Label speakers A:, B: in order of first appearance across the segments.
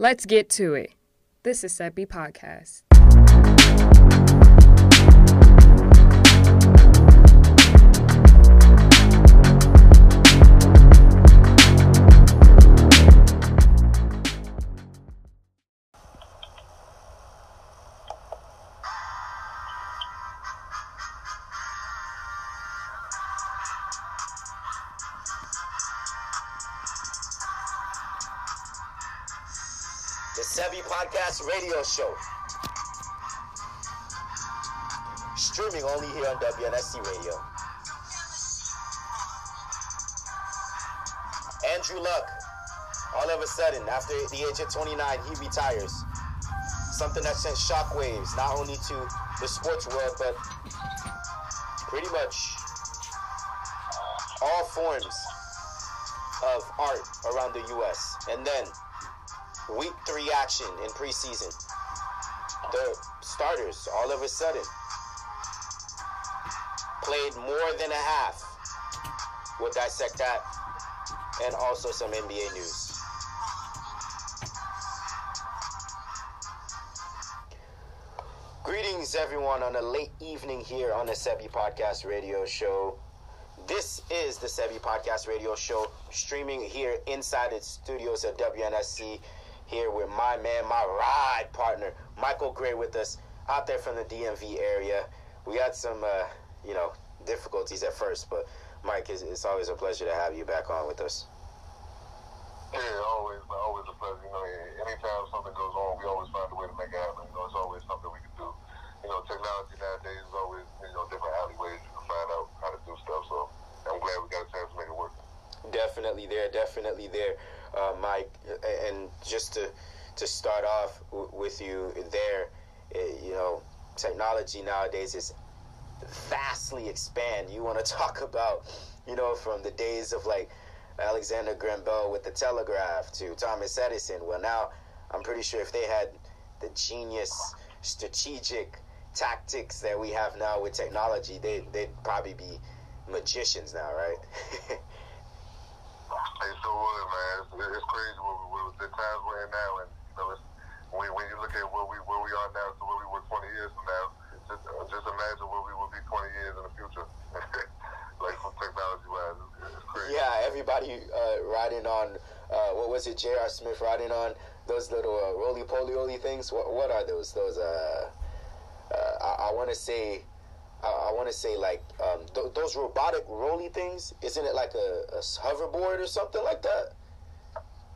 A: Let's get to it. This is
B: Sebi Podcast. Show. Streaming only here on WNSC Radio. Andrew Luck, all of a sudden, after the age of 29, he retires. Something that sent shockwaves not only to the sports world, but pretty much all forms of art around the U.S. And then week three action in preseason. The starters, all of a sudden, played more than a half. We'll dissect that and also some NBA news. Greetings, everyone, on a late evening here on the Sebi Podcast Radio Show. This is the Sebi Podcast Radio Show, streaming here inside its studios at WNSC here with my man, my ride partner, Michael Gray, with us out there from the DMV area. We had some, uh, you know, difficulties at first, but Mike, it's, it's, always a pleasure to have you back on with us.
C: Yeah, always, always a pleasure. You know, anytime something goes on, we always find a way to make it happen. You know, it's always something we can do. You know, technology nowadays is always, you know, different alleyways you can find out how to do stuff. So I'm glad we got a chance to make it work.
B: Definitely there, definitely there uh, Mike, and just to to start off w- with you there, uh, you know, technology nowadays is vastly expand. You want to talk about, you know, from the days of like Alexander Graham Bell with the telegraph to Thomas Edison. Well, now I'm pretty sure if they had the genius strategic tactics that we have now with technology, they they'd probably be magicians now, right?
C: They so would, man. It's, it's crazy what, what, the times we're in now, and know, it's, when, when you look at where we where we are now to where we were 20 years from now, just uh, just imagine where we will be 20 years in the future. like from technology wise.
B: Yeah, everybody uh, riding on uh, what was it? J.R. Smith riding on those little uh, roly poly oly things. What what are those? Those uh, uh I, I want to say I, want to say like um, th- those robotic rolly things. Isn't it like a, a, hoverboard or something like that?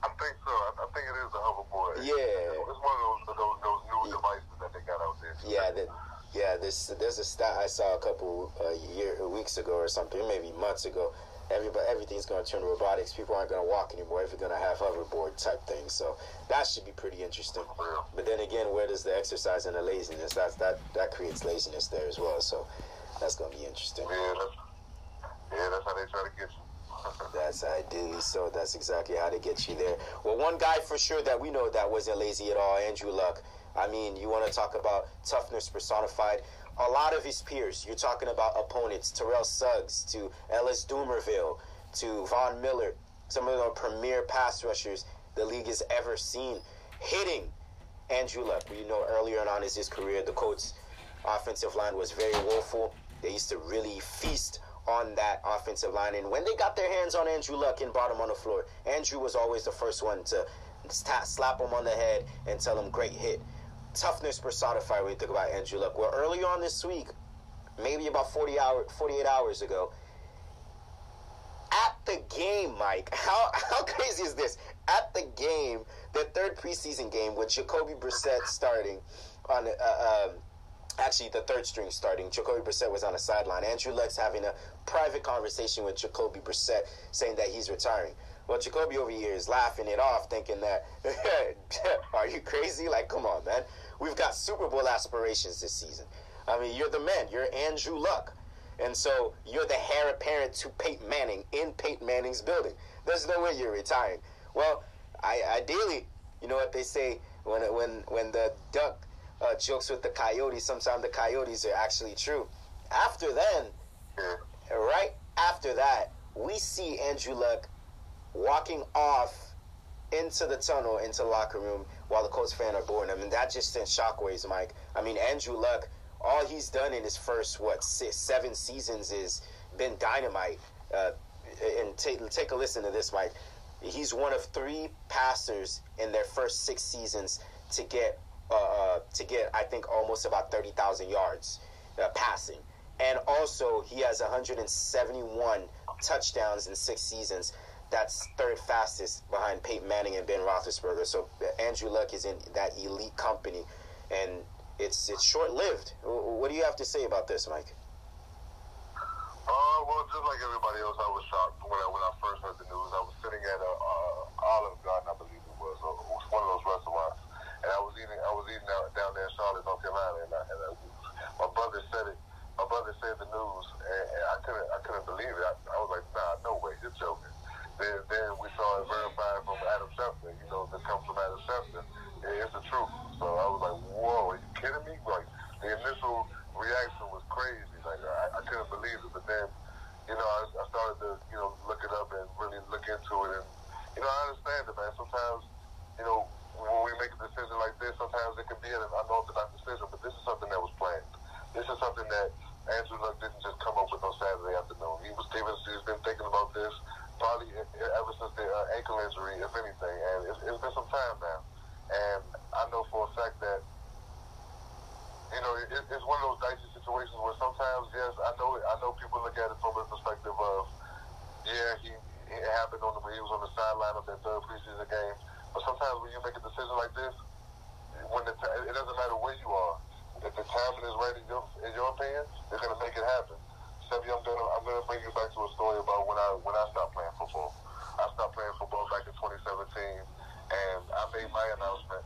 C: I think so. I, I think it is a hoverboard.
B: Yeah,
C: it's one of those those, those new yeah. devices that they got out there.
B: Yeah, that, yeah. This there's a stat I saw a couple uh, year weeks ago or something, maybe months ago. Everybody, everything's going to turn robotics. People aren't going to walk anymore. If you're going to have hoverboard type things, so that should be pretty interesting.
C: Yeah.
B: But then again, where does the exercise and the laziness? That's that that creates laziness there as well. So that's going to be interesting.
C: Yeah, that's, yeah, that's how they try to get you.
B: That's ideally so. That's exactly how they get you there. Well, one guy for sure that we know that wasn't lazy at all, Andrew Luck. I mean, you want to talk about toughness personified a lot of his peers. You're talking about opponents, Terrell Suggs to Elvis Dumervil to Von Miller, some of the premier pass rushers the league has ever seen, hitting Andrew Luck. We know earlier on in his career, the Colts' offensive line was very woeful. They used to really feast on that offensive line. And when they got their hands on Andrew Luck and brought him on the floor, Andrew was always the first one to slap him on the head and tell him, great hit toughness personified when you think about Andrew Luck. Well, early on this week, maybe about 40 hour, 48 hours ago, at the game, Mike, how, how crazy is this? At the game, the third preseason game with Jacoby Brissett starting on, uh, um, actually the third string starting, Jacoby Brissett was on the sideline. Andrew Luck's having a private conversation with Jacoby Brissett saying that he's retiring. Well, Jacoby over here is laughing it off, thinking that, are you crazy? Like, come on, man. We've got Super Bowl aspirations this season. I mean, you're the man. You're Andrew Luck. And so you're the heir apparent to Peyton Manning in Peyton Manning's building. There's no way you're retiring. Well, I, ideally, you know what they say when when when the duck uh, jokes with the coyote, sometimes the coyotes are actually true. After then, right after that, we see Andrew Luck walking off into the tunnel, into the locker room while the Colts fan are booing him, and that just sent shockwaves, Mike. I mean, Andrew Luck, all he's done in his first what six, seven seasons is been dynamite. Uh, and take take a listen to this, Mike. He's one of three passers in their first six seasons to get uh, uh, to get I think almost about thirty thousand yards uh, passing, and also he has 171 touchdowns in six seasons. That's third fastest behind Peyton Manning and Ben Roethlisberger. So Andrew Luck is in that elite company, and it's it's short lived. What do you have to say about this, Mike?
C: Uh, well, just like everybody else, I was shocked when I when I first heard the news. I was sitting at a uh, Olive Garden, I believe it was, or it was one of those restaurants, and I was eating I was eating out, down there in Charlotte, North Carolina, and, I, and I, my brother said it. My brother said the news, and, I couldn't I couldn't believe it. I, I was like, Nah, no way, you're joking. Then then we saw it verified from Adam Schefter. You know, that comes from Adam Schefter. It's the truth. So I was like, Whoa, are you kidding me? Like the initial reaction was crazy. Like I, I couldn't believe it. But then, you know, I, I started to, you know, look it up and really look into it. And you know, I understand it, man. Sometimes, you know, when we make a decision like this, sometimes it can be an unorthodox decision. But this is something that was planned. This is something that Andrew Luck didn't just come up with on Saturday afternoon. He was he he's been thinking about this probably ever since the uh, ankle injury, if anything. And it's, it's been some time now. And I know for a fact that you know, it, it's one of those dicey situations where sometimes, yes, I know, I know people look at it from a perspective of, yeah, he it happened on the he was on the sideline of that third preseason game. But sometimes when you make a decision like this, when the t- it doesn't matter where you are, if the timing is right in your in your opinion, they're gonna make it happen. Sebby, I'm gonna I'm gonna bring you back to a story about when I when I stopped playing football. I stopped playing football back in 2017, and I made my announcement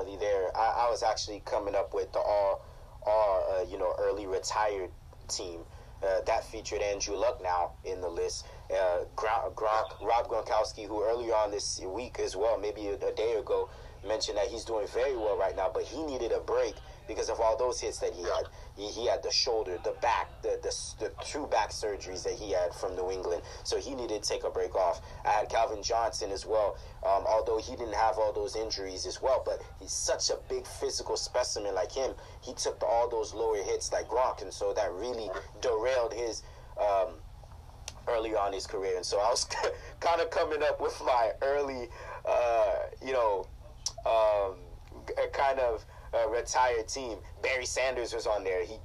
B: definitely there. I, I was actually coming up with the all, all uh, you know, early retired team. Uh, that featured Andrew Luck now in the list. Uh, Rob Gronkowski, who earlier on this week as well, maybe a, a, day ago, mentioned that he's doing very well right now, but he needed a break because of all those hits that he had. He, he had the shoulder, the back, the, the the two back surgeries that he had from New England, so he needed to take a break off. I had Calvin Johnson as well, um, although he didn't have all those injuries as well, but he's such a big physical specimen like him. He took all those lower hits like Gronk, and so that really derailed his. Um, early on his career, and so I was kind of coming up with my early, uh, you know, um, kind of uh, retired team. Barry Sanders was on there. He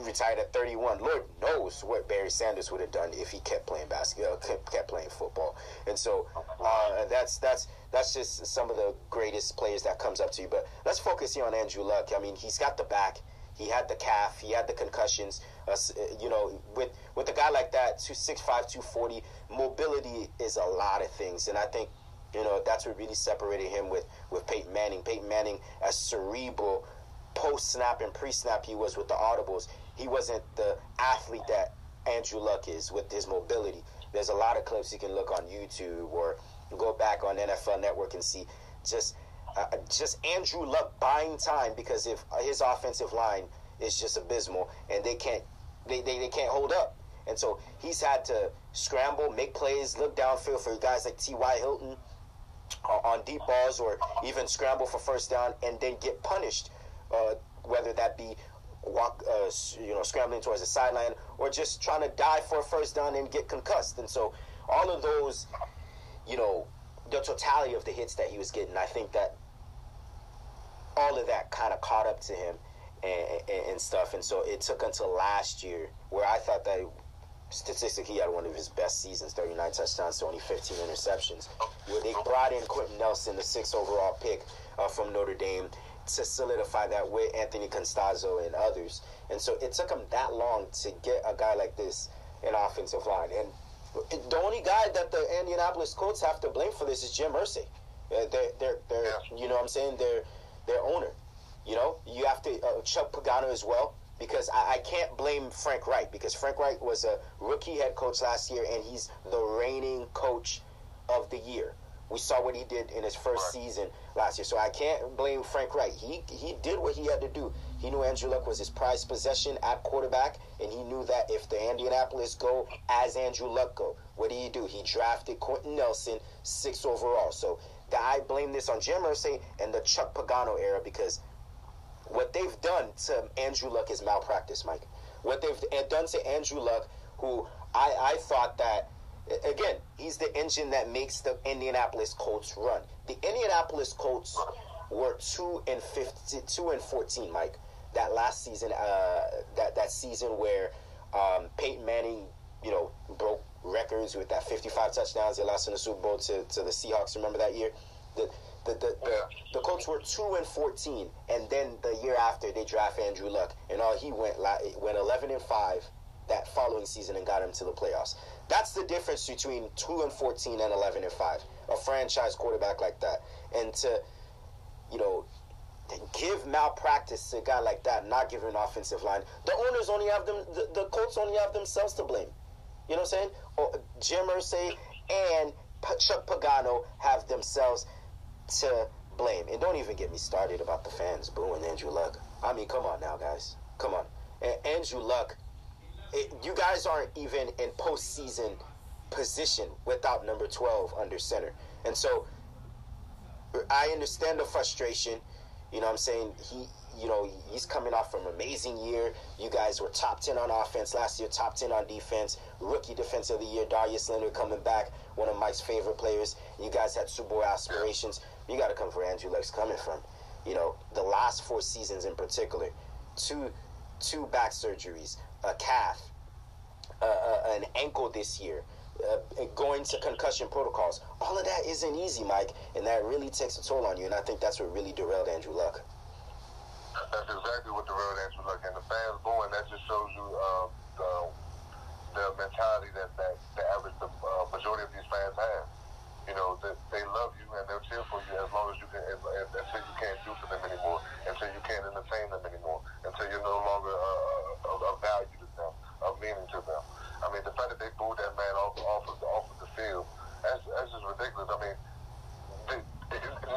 B: retired at 31. Lord knows what Barry Sanders would have done if he kept playing basketball, kept, kept playing football. And so uh, that's that's that's just some of the greatest players that comes up to you. But let's focus here on Andrew Luck. I mean, he's got the back. He had the calf. He had the concussions. Uh, you know, with with a guy like that, 265, 240, mobility is a lot of things. And I think you know, that's what really separated him with, with Peyton Manning. Peyton Manning, as cerebral post snap and pre snap he was with the audibles, he wasn't the athlete that Andrew Luck is with his mobility. There's a lot of clips you can look on YouTube or go back on NFL Network and see just uh, just Andrew Luck buying time because if his offensive line is just abysmal and they can't they, they, they can't hold up. And so he's had to scramble, make plays, look downfield for guys like T.Y. Hilton, on deep balls or even scramble for first down and then get punished, uh, whether that be walk, uh, you know, scrambling towards the sideline or just trying to dive for a first down and get concussed. And so all of those, you know, the totality of the hits that he was getting, I think that all of that kind of caught up to him and, and, and stuff. And so it took until last year where I thought that statistically, he had one of his best seasons 39 touchdowns to only 15 interceptions. Where they brought in Quenton Nelson, the sixth overall pick uh, from Notre Dame, to solidify that with Anthony Castonzo and others. And so it took him that long to get a guy like this in offensive line. And the only guy that the Indianapolis Colts have to blame for this is Jim Irsay. Uh, they're, they're, they're, you know what I'm saying? They're their owner. You know, you have to, uh, Chuck Pagano as well because I, I, can't blame Frank Reich because Frank Reich was a rookie head coach last year and he's the reigning coach of the year. We saw what he did in his first season last year, so I can't blame Frank Reich. He he did what he had to do. He knew Andrew Luck was his prized possession at quarterback, and he knew that if the Indianapolis go as Andrew Luck go, what did he do? He drafted Quenton Nelson six overall. So I blame this on Jim Irsay and the Chuck Pagano era because what they've done to Andrew Luck is malpractice, Mike. What they've done to Andrew Luck, who I, I thought that again, he's the engine that makes the Indianapolis Colts run. The Indianapolis Colts were two and 50, two and fourteen, Mike. That last season, uh, that that season where um, Peyton Manning, you know, broke records with that fifty-five touchdowns. They lost in the Super Bowl to, to the Seahawks. Remember that year? The, the the, the, the Colts were two and fourteen, and then the year after they draft Andrew Luck, and all he went went eleven and five that following season and got him to the playoffs. That's the difference between two and fourteen and eleven and five. A franchise quarterback like that, and to you know give malpractice to a guy like that, not give an offensive line. The owners only have them. The, the Colts only have themselves to blame. You know what I'm saying? Or Jim Irsay and Chuck Pagano have themselves to blame. And don't even get me started about the fans booing Andrew Luck. I mean, come on now, guys. Come on. Andrew Luck, it, you guys aren't even in postseason position without number 12 under center. And so I understand the frustration. You know what I'm saying? He you know, he's coming off from an amazing year. You guys were top 10 on offense last year, top 10 on defense. Rookie defense of the year, Darius Leonard coming back, one of Mike's favorite players. You guys had Super Bowl aspirations. You got to come for Andrew Luck's coming from. You know, the last four seasons in particular, two two back surgeries, a calf, uh, uh, an ankle this year, uh, going to concussion protocols. All of that isn't easy, Mike, and that really takes a toll on you. And I think that's what really derailed Andrew Luck.
C: That's exactly what derailed Andrew Luck. And the fans booing, that just shows you uh, the, the mentality that, that the average, the uh, majority of these fans have. You know, that they love you and they'll cheer for you as long as you can, until you can't do for them anymore, until you can't entertain them anymore, until you're no longer uh, of, of value to them, of meaning to them. I mean, the fact that they booed that man off, off, of, the, off of the field, that's, that's just ridiculous. I mean,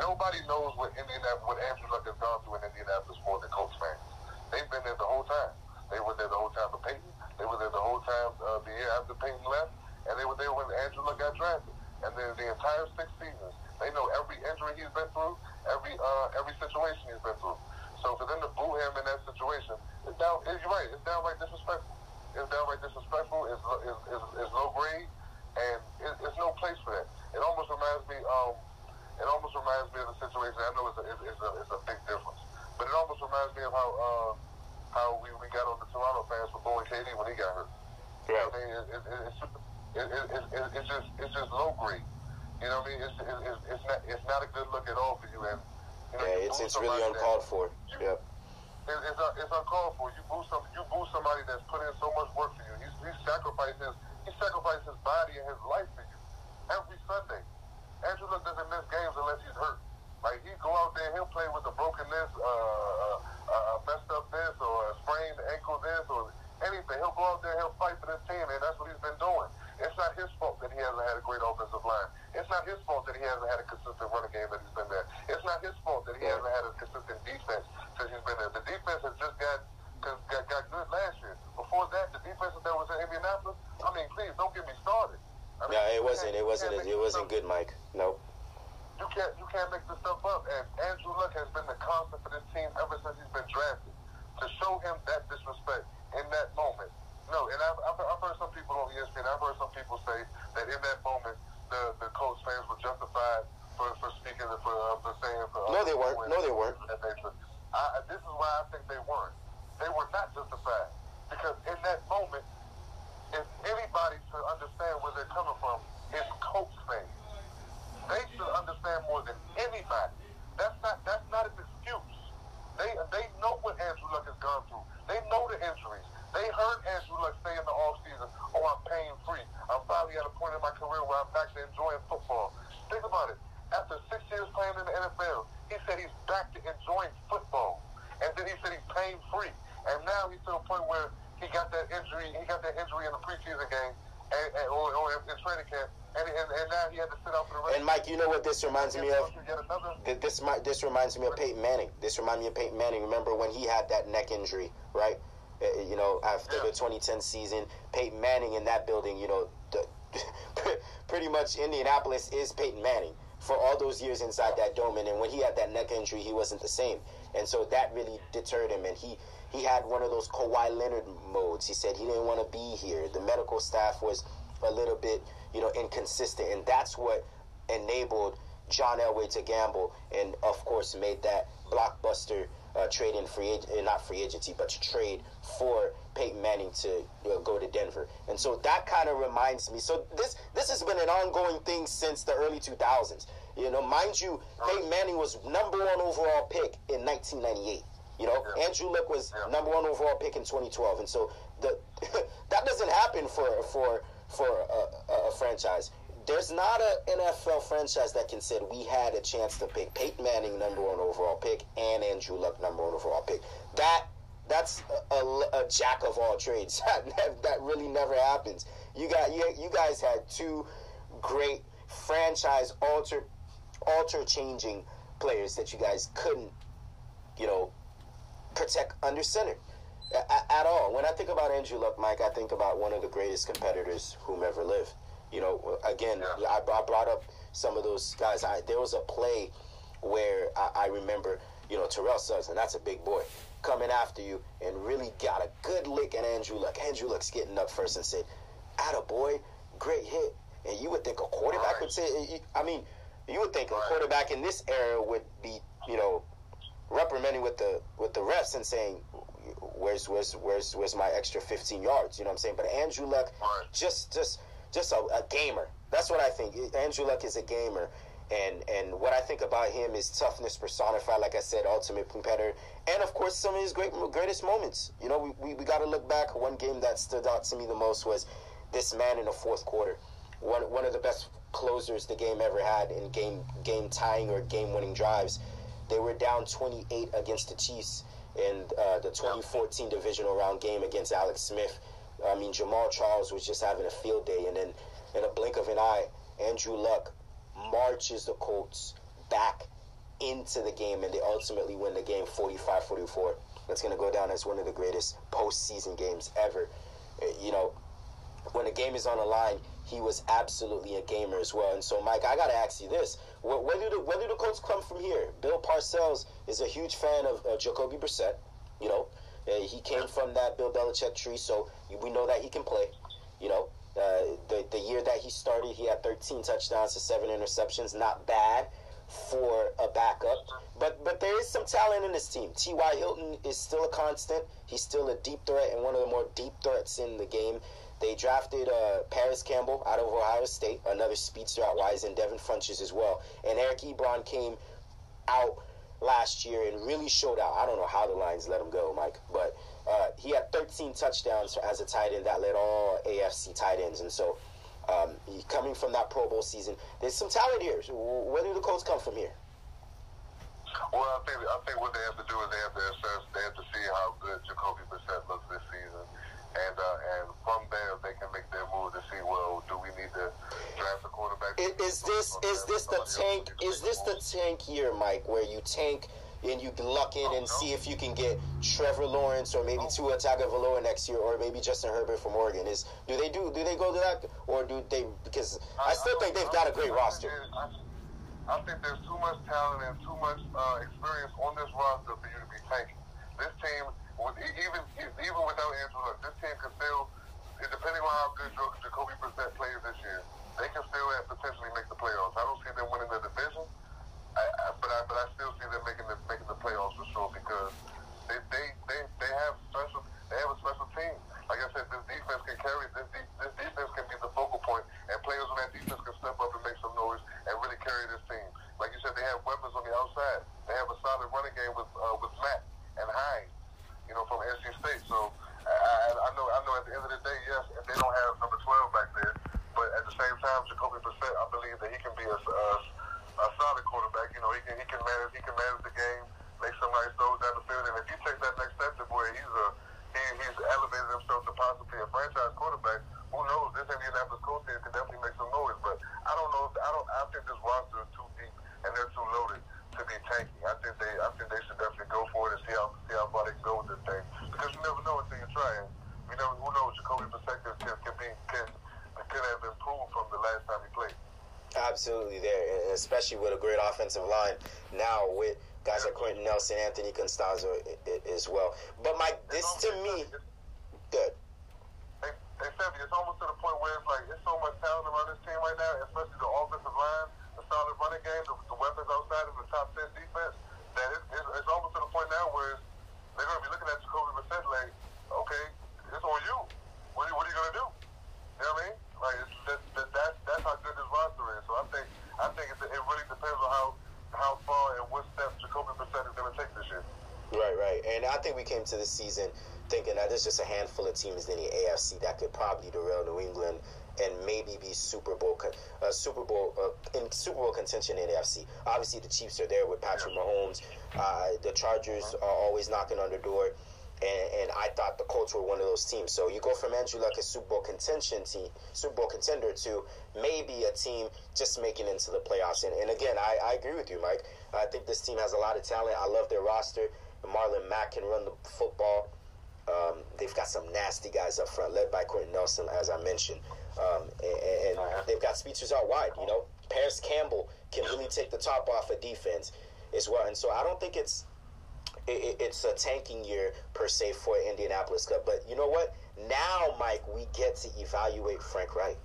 C: nobody knows what Indianapolis, what Andrew Luck has gone through in Indianapolis more than Colts fans. They've been there the whole time. They were there the whole time for Peyton. They were there the whole time uh, the year after Peyton left, and they were there when Andrew Luck got drafted. And then the entire six seasons, they know every injury he's been through, every uh, every situation he's been through. So for them to boo him in that situation, it's down. It's right. It's downright disrespectful. It's downright disrespectful. It's it's, it's, it's low grade, and it, it's no place for that. It almost reminds me. Um, it almost reminds me of the situation. I know it's a, it's a, it's a big difference, but it almost reminds me of how uh, how we, we got on the Toronto fans for booing KD when he got hurt.
B: Yeah.
C: I mean, it, it, it's, it, it, it, it, it's just it's just low grade. You know what I mean? It's, it, it's, it's not it's not a good look at all for you. And you know, you
B: Yeah, it's it's really
C: somebody that-
B: uncalled for. Yep.
C: it, it's, uh, it's uncalled for. You boo some, you boo somebody that's put in so much work for you. He's, he sacrificed his, he sacrificed his body and his life for you every Sunday. Andrew Luck doesn't miss games unless he's hurt. Like he go out there, he'll play with a broken this, uh, uh, a messed up this, or a sprained ankle this, or anything. He'll go out there, he'll fight for this team, and that's what he's been doing. It's not his fault that he hasn't had a great offensive line. It's not his fault that he hasn't had a consistent running game that he's been there. It's not his fault that he hasn't had a consistent defense since he's been there. The defense has just got got, got, good last year. Before that, the defense that was in Indianapolis. I mean, please don't get me started. I mean,
B: Yeah, it wasn't. It wasn't. It wasn't good, Mike. Nope.
C: you can't you can't make this stuff up. And Andrew Luck has been the constant for this team ever since he's been drafted. To show him that disrespect in that moment, no. And I've, I've, heard some people on ESPN. I've heard some people say that in that moment, the the Colts fans were justified for, for speaking for uh, for saying for.
B: No, they weren't. No, they weren't.
C: That they should. I, this is why I think they weren't. They were not justified because in that moment, if anybody should understand where they're coming from, it's Colts fans. They should understand more than anybody. That's not that's not an excuse. They they know what Andrew Luck has gone through. They know the injuries. They heard Andrew Luck say in the offseason, oh, I'm pain free. I'm finally at a point in my career where I'm back to enjoying football. Think about it. After six years playing in the NFL, he said he's back to enjoying football. And then he said he's pain free. And now he's to a point where he got that injury. He got that injury in the preseason game, and, and, or, or in training camp, and, and, and now he had to sit out for the rest.
B: And Mike, you know what this reminds me of?
C: Yet another
B: Th- This reminds me of Peyton Manning. This reminds me of Peyton Manning. Remember when he had that neck injury, right? Uh, you know, after the 2010 season, Peyton Manning in that building. You know, the, pretty much Indianapolis is Peyton Manning for all those years inside that dome. And when he had that neck injury, he wasn't the same. And so that really deterred him. And he he had one of those Kawhi Leonard modes. He said he didn't want to be here. The medical staff was a little bit, you know, inconsistent, and that's what enabled John Elway to gamble, and of course made that blockbuster uh, trade in free, ag- not free agency, but to trade for Peyton Manning to you know, go to Denver, and so that kind of reminds me. So this this has been an ongoing thing since the early 2000s. You know, mind you, Peyton Manning was number one overall pick in 1998. You know. Andrew Luck was number one overall pick in 2012, and so the that doesn't happen for for for a, a franchise. There's not an NFL franchise that can say we had a chance to pick Peyton Manning number one overall pick and Andrew Luck number one overall pick. That that's a, a, a jack of all trades. that, that really never happens. You got you, you guys had two great franchise alter alter changing players that you guys couldn't you know protect under center a- a- at all. When I think about Andrew Luck, Mike, I think about one of the greatest competitors whom ever lived. You know, again,
C: Yeah.
B: I, I brought up some of those guys. I, there was a play where I, I remember, you know, Terrell Suggs, and that's a big boy, coming after you and really got a good lick at Andrew Luck. Andrew Luck's getting up first and said, "Atta boy, great hit." And you would think a quarterback
C: Right.
B: would say, I mean, you would think a quarterback in this era would be, you know, reprimanding with the with the refs and saying, "Where's where's where's where's my extra 15 yards?" You know what I'm saying? But Andrew Luck,
C: Right.
B: just just just a, a gamer. That's what I think. Andrew Luck is a gamer, and and what I think about him is toughness personified. Like I said, ultimate competitor, and of course some of his great greatest moments. You know, we we, we got to look back. One game that stood out to me the most was this man in the fourth quarter. One one of the best closers the game ever had in game game tying or game winning drives. They were down 28 against the Chiefs in uh, the 2014 divisional round game against Alex Smith. I mean, Jamaal Charles was just having a field day, and then in a blink of an eye, Andrew Luck marches the Colts back into the game, and they ultimately win the game 45 44. that's going to go down as one of the greatest postseason games ever. Uh, you know, when the game is on the line, he was absolutely a gamer as well. And so, Mike, I got to ask you this: where, where, do the where do the Colts come from here? Bill Parcells is a huge fan of uh, Jacoby Brissett. You know, uh, he came from that Bill Belichick tree, so we know that he can play. You know, uh, the the year that he started, he had 13 touchdowns to seven interceptions. Not bad for a backup. But but there is some talent in this team. T.Y. Hilton is still a constant. He's still a deep threat and one of the more deep threats in the game. They drafted uh, Parris Campbell out of Ohio State, another speedster out wise, and Devin Funchess as well. And Eric Ebron came out last year and really showed out. I don't know how the Lions let him go, Mike, but uh, he had 13 touchdowns as a tight end that led all AFC tight ends. And so um, coming from that Pro Bowl season, there's some talent here. Where do the Colts come from here?
C: Well, I think I think what they have to do is they have to assess. They have to see how good Jacoby Brissett looks this season, and uh, and from there they can make their move to see. Well, do we need to draft a quarterback?
B: Is, is this is this the tank? Is this the tank year, Mike, where you tank? and you luck in and see if you can get Trevor Lawrence or maybe Tua Tagovailoa next year, or maybe Justin Herbert from Oregon. Is do they do do they go to that, or do they? Because I, still think they've got a great roster.
C: I think there's too much talent and too much uh, experience on this roster for you to be tanking. This team, even even without Andrew Luck, this team can still, depending on how good Jacoby Brissett plays this year, they can still potentially make the playoffs. I don't see them winning the division. I, I, but I but I still see them making the making the playoffs for sure because they they, they, they have special they have a special team. Like I said, this defense can carry this de- this defense can be the focal point, and players on that defense can step up and make some noise and really carry this team. Like you said, they have weapons on the outside. They have a solid running game with uh, with Mack and Hines, you know, from NC State. So I, I know I know at the end of the day, yes, if they don't have number twelve back there, but at the same time, Jacoby Brissett, I believe that he can be a, a a solid quarterback. You know, he can he can manage he can manage the game, make some nice throws down the field, and if he takes that next step, to boy, he's a he, he's elevated himself to possibly a franchise quarterback. Who knows? This Indianapolis Colts team can definitely make some noise, but I don't know. I don't. I think this roster is too deep and they're too loaded to be tanking. I think they I think they should definitely go for it and see how see how far they can go with this thing because you never know until you try. And you never who knows Jacoby perspective can can be can can have improved from the last time he played
B: absolutely there, especially with a great offensive line now with guys like Quenton Nelson, Anthony Castonzo as well. But Mike, this to me, good.
C: Hey, hey, Sevi, it's almost to the point where it's like there's so much talent around this team right now, especially the offensive line, solid running game, the, the weapons outside of the top ten defense. That it, it's, it's almost to the point now where they're going to be looking at Jacoby Brissett like, okay, it's on you. What, what are you going to do? You know what I mean? Like that, that, that, that's how good this roster is. So I think I think it, it really depends on how how far and what steps Jacoby Brissett is going to take this year.
B: Right, right, and I think we came to the season thinking that there's just a handful of teams in the AFC that could probably derail New England and maybe be Super Bowl, uh, Super Bowl uh, in Super Bowl contention in the AFC. Obviously, the Chiefs are there with Patrick Mahomes. Uh, the Chargers are always knocking on the door and, and, I thought the Colts were one of those teams. So you go from Andrew Luck, a Super Bowl contention team, Super Bowl contender, to maybe a team just making into the playoffs. And, and again, I, I agree with you, Mike. I think this team has a lot of talent. I love their roster. Marlon Mack can run the football. Um, they've got some nasty guys up front, led by Quenton Nelson, as I mentioned. Um, and, and they've got speeches out wide. You know, Parris Campbell can really take the top off of defense as well. And so I don't think it's it, it's a tanking year per se for Indianapolis Cup. But you know what? Now, Mike, we get to evaluate Frank Reich.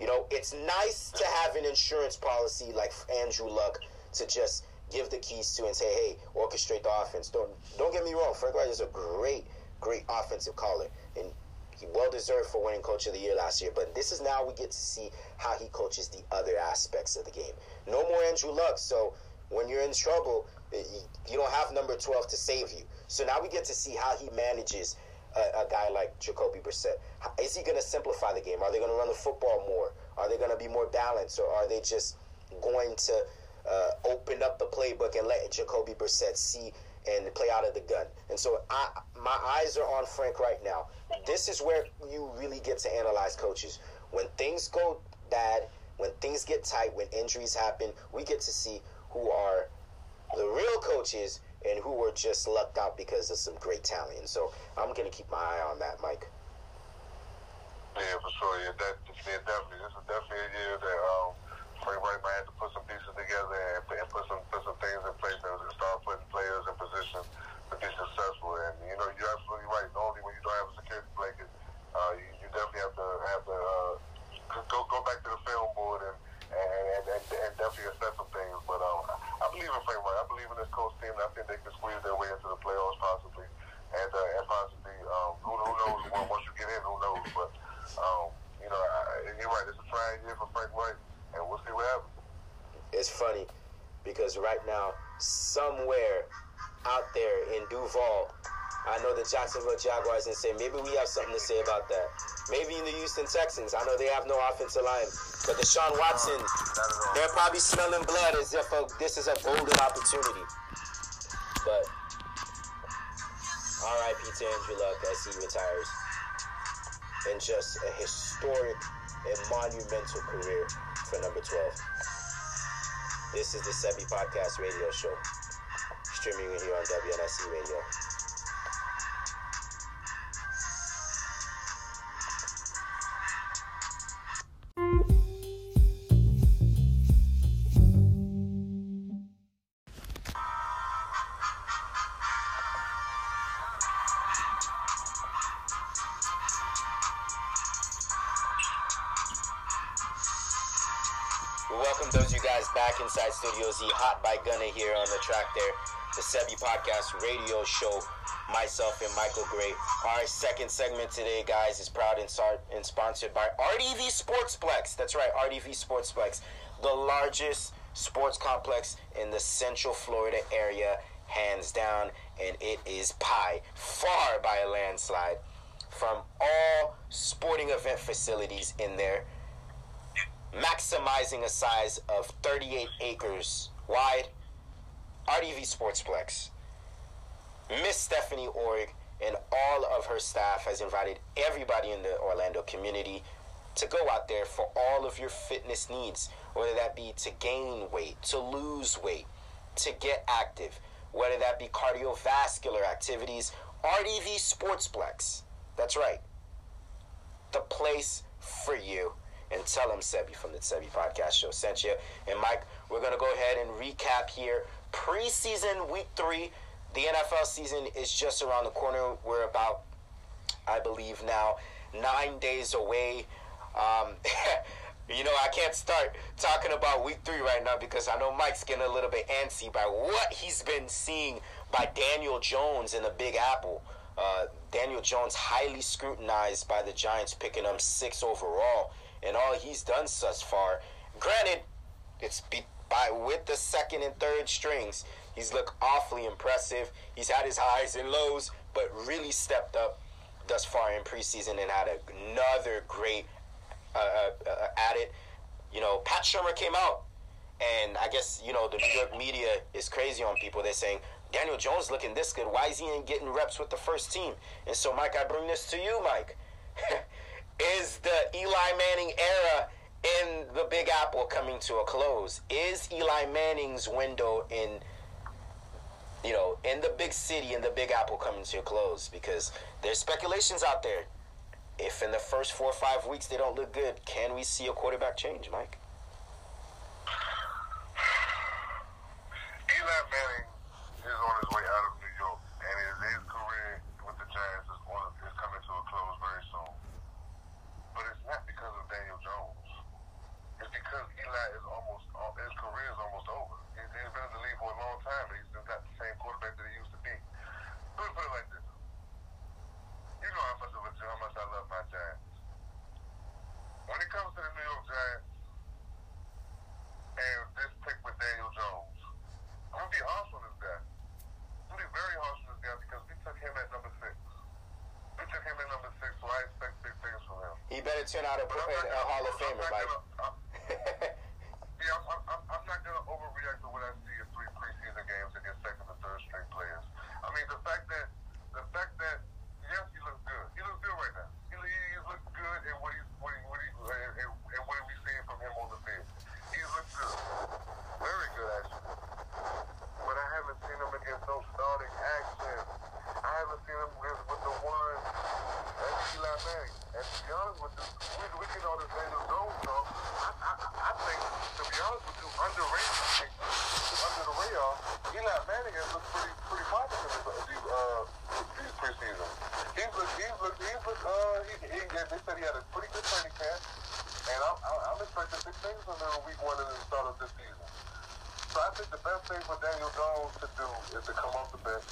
B: You know, it's nice to have an insurance policy like Andrew Luck to just give the keys to and say, "Hey, orchestrate the offense." Don't don't get me wrong. Frank Reich is a great, great offensive caller, and well deserved for winning Coach of the Year last year. But this is now we get to see how he coaches the other aspects of the game. No more Andrew Luck. So when you're in trouble, you don't have number 12 to save you. So now we get to see how he manages a, a guy like Jacoby Brissett. Is he going to simplify the game? Are they going to run the football more? Are they going to be more balanced? Or are they just going to uh, open up the playbook and let Jacoby Brissett see and play out of the gun? And so I, my eyes are on Frank right now. This is where you really get to analyze coaches. When things go bad, when things get tight, when injuries happen, we get to see who are the real coaches and who were just lucked out because of some great talent. So I'm gonna keep my eye on that, Mike.
C: Yeah, for sure. Yeah, that, yeah, definitely. This is definitely a year that um, Frank Reich might have to put some pieces together and, and put some put some things in place and start putting players in position to be successful. And you know, you're absolutely right. Only when you don't have a security blanket, uh, you, you definitely have to have to uh, go go back to the film board and and, and, and definitely assess some things. But um, I believe in Frank Reich. I believe in this coach team. I think they can squeeze their way into the playoffs possibly, and uh, and possibly um, who, who knows once you get in, who knows, but. Um, you know, I, you're right. It's a trying year for Frank White, and we'll see what happens.
B: It's funny because right now, somewhere out there in Duval, I know the Jacksonville Jaguars and say maybe we have something to say about that. Maybe in the Houston Texans, I know they have no offensive line, but Deshaun Watson, they're probably smelling blood as if a, this is a golden opportunity. But R.I.P. to Andrew Luck as he retires and just a historic and monumental career for number 12. This is the Sebi Podcast Radio Show, streaming here on WNSC Radio. Studio Z, Hot by Gunna here on the track there. The Sebi Podcast Radio Show. Myself and Michael Gray. Our second segment today, guys, is proud and, and sponsored by RDV Sportsplex. That's right, RDV Sportsplex, the largest sports complex in the Central Florida area, hands down, and it is pie, far by a landslide. From all sporting event facilities in there, maximizing a size of 38 acres wide. RDV Sportsplex. Miss Stephanie Org and all of her staff has invited everybody in the Orlando community to go out there for all of your fitness needs, whether that be to gain weight, to lose weight, to get active, whether that be cardiovascular activities. RDV Sportsplex. That's right. The place for you and tell them Sebi from the Sebi Podcast Show sent you. And Mike, we're going to go ahead and recap here. Preseason week three, the NFL season is just around the corner. We're about, I believe now, nine days away. Um, you know, I can't start talking about week three right now because I know Mike's getting a little bit antsy by what he's been seeing by Daniel Jones in the Big Apple. Uh, Daniel Jones highly scrutinized by the Giants, picking him six overall and all he's done thus far. Granted, it's be, by with the second and third strings, he's looked awfully impressive. He's had his highs and lows, but really stepped up thus far in preseason and had another great uh, uh, uh, at it. You know, Pat Shurmur came out, and I guess you know the New York media is crazy on people. They're saying Daniel Jones looking this good. Why is he ain't getting reps with the first team? And so, Mike, I bring this to you, Mike. is the Eli Manning era in the Big Apple coming to a close? Is Eli Manning's window in you know, in the big city in the Big Apple coming to a close? Because there's speculations out there. If in the first four or five weeks they don't look good, can we see a quarterback change, Mike?
C: Eli Manning is on his way out of New York, and his, his career with the Giants is, on, is coming to a close very soon. But it's not because of Daniel Jones. It's because Eli is almost uh, his career is almost over. He's, he's been in the league for a long time, and he's still not the same quarterback that he used to be. Let me put it like this: You know how much of a how much I love my Giants. When it comes to the New York Giants and this pick with Daniel Jones, I'm gonna be harsh on this guy. I'm gonna be very harsh on this guy because we took him at number six. We took him at number six, so I expect big things from him.
B: He better turn out a, a, a
C: uh,
B: Hall of Famer,
C: not
B: Mike.
C: gonna- I'm- Yeah, I'm, I'm, I'm- I'm not going to overreact to what I see in three preseason games against second and third string players. I mean, the fact that, the fact that, yes, he looks good. He looks good right now. He, he, he looks good in what he's, what he, what he, and, and, and what we seeing from him on the field. He looks good. Very good, actually. But I haven't seen him against those expected big things from him week one and the start of this season. So I think the best thing for Daniel Jones to do is to come off the bench,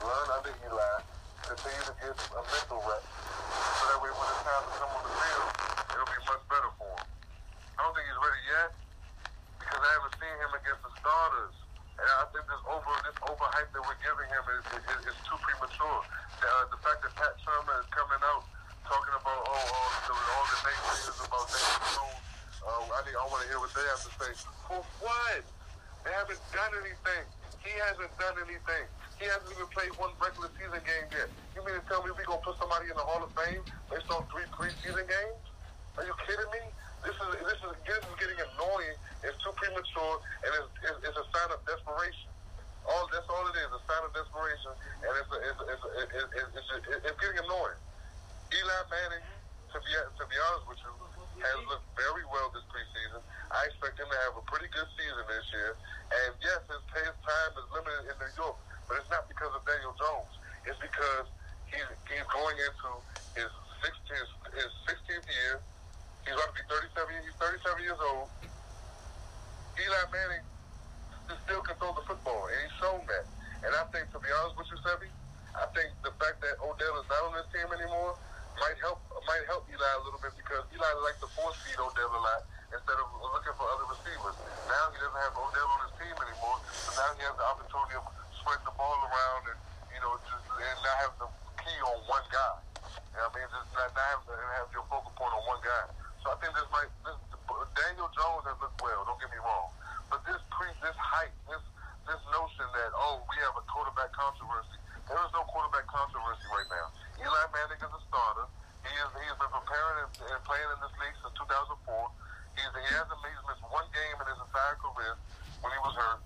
C: learn under Eli, continue to get a mental rep, so that way when it's time to come on the field, it'll be much better for him. I don't think he's ready yet because I haven't seen him against the starters. And I think this over this overhype that we're giving him is, is, is too premature. The, uh, the fact that Pat Shurmur is coming out talking about oh all the, all the naysayers about Daniel Jones, uh, I need I want to hear what they have to say. For what? They haven't done anything. He hasn't done anything. He hasn't even played one regular season game yet. You mean to tell me we gonna put somebody in the Hall of Fame based on three preseason games? Are you kidding me? This is this is this is getting annoying. It's too premature, and it's, it's, it's a sign of desperation. All that's all it is, a sign of desperation, and it's a, it's a, it's, a, it's, it's, it's, it's getting annoying. Eli Manning, to be to be honest with you, has looked very well this preseason. I expect him to have a pretty good season this year. And yes, his, his time is limited in New York, but it's not because of Daniel Jones. It's because he's he's going into his 16th his 16th year. He's about to be 37. He's 37 years old. Eli Manning still can throw the football, and he's shown that. And I think, to be honest with you, Sebi, I think the fact that Odell is not on this team anymore might help might help Eli a little bit because Eli likes to force feed Odell a lot instead of looking for other receivers. Now he doesn't have Odell on his team anymore, so now he has the opportunity of spreading the ball around and you know just and not have the key on one guy. You know what I mean? Just not, not have, have your focal point on one guy. So I think this might this, Daniel Jones has looked well. Don't get me wrong, but this pre this hype this this notion that oh we have a quarterback controversy. There is no quarterback controversy right now. Eli Manning is a starter. He is he has been preparing and, and playing in this league since 2004. He's, he hasn't missed one game in his entire career when he was hurt.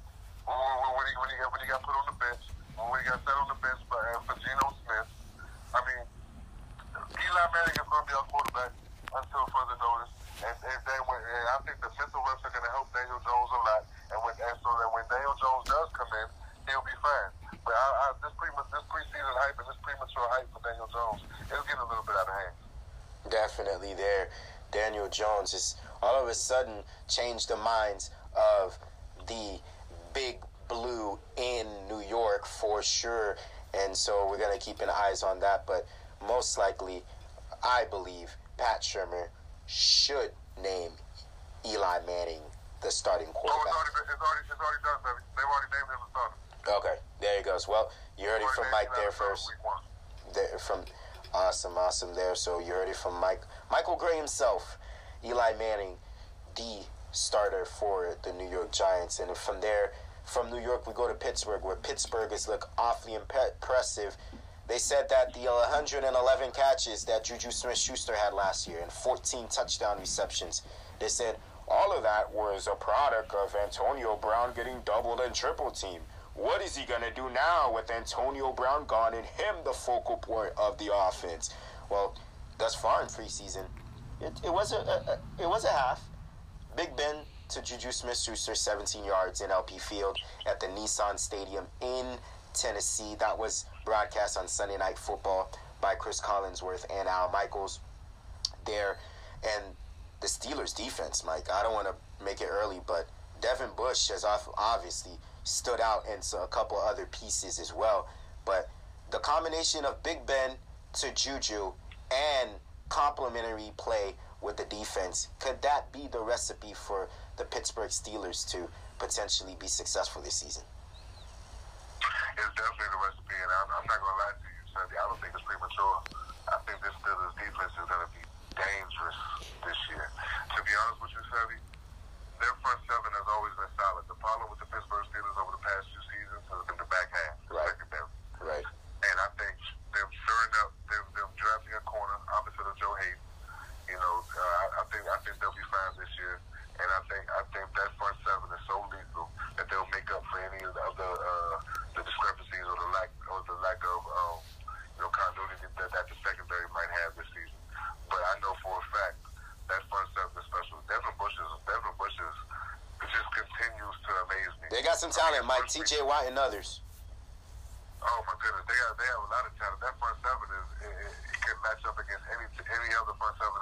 C: When, when, he, when, he, when he got put on the bench, when he got set on the bench by, uh, for Geno Smith. I mean, Eli Manning is going to be our quarterback until further notice. And, and, then when, and I think the mental reps are going to help Daniel Jones a lot. And, when, and so that when Daniel Jones does come in, he'll be fine. But I, I, this, pre, this preseason hype and this premature hype for Daniel Jones, it'll get a little bit out of hand.
B: Definitely there. Daniel Jones is all of a sudden changed the minds of the big blue in New York for sure. And so we're going to keep an eyes on that. But most likely, I believe Pat Shurmur should name Eli Manning the starting quarterback.
C: Oh, it's already, it's already, it's already done, baby. They've already named him the starter.
B: Okay, there he goes. Well, you heard it from Mike there first. There, from awesome, awesome there. So you heard it from Mike, Michael Gray himself, Eli Manning, the starter for the New York Giants, and from there, from New York, we go to Pittsburgh, where Pittsburgh has looked awfully impressive. They said that the 111 catches that Juju Smith-Schuster had last year and 14 touchdown receptions, they said all of that was a product of Antonio Brown getting doubled and triple teamed. What is he going to do now with Antonio Brown gone and him the focal point of the offense? Well, thus far in preseason, it, it was a, a, it was a half. Big Ben to Juju Smith-Schuster, 17 yards in LP Field at the Nissan Stadium in Tennessee. That was broadcast on Sunday Night Football by Chris Collinsworth and Al Michaels there. And the Steelers defense, Mike, I don't want to make it early, but Devin Bush has obviously stood out and a couple other pieces as well. But the combination of Big Ben to Juju and complementary play with the defense, could that be the recipe for the Pittsburgh Steelers to potentially be successful this season?
C: It's definitely the recipe, and I'm, I'm not going to lie to you, Sunday. I don't think it's premature. I think this Steelers defense is going to be dangerous this year. To be honest with you, Savvy, their front seven has always been solid. The problem with the Pittsburgh Steelers over the past few seasons has been the back half, the
B: right.
C: secondary.
B: Right.
C: And I think them stirring up, them, them drafting a corner opposite of Joe Haden. You know, uh, I think I think they'll be fine this year. And I think I think that front seven is so lethal that they'll make up for any of the uh, the discrepancies or the lack or the lack of um, you know continuity that, that the secondary might have this season. But I know for a fact that front seven is special. Devin Bush is Devin Bush is just continues to amaze me.
B: They got some talent, Mike, T.J. Watt, and others.
C: Oh my goodness, they have they have a lot of talent. That front seven is it, it can match up against any any other front seven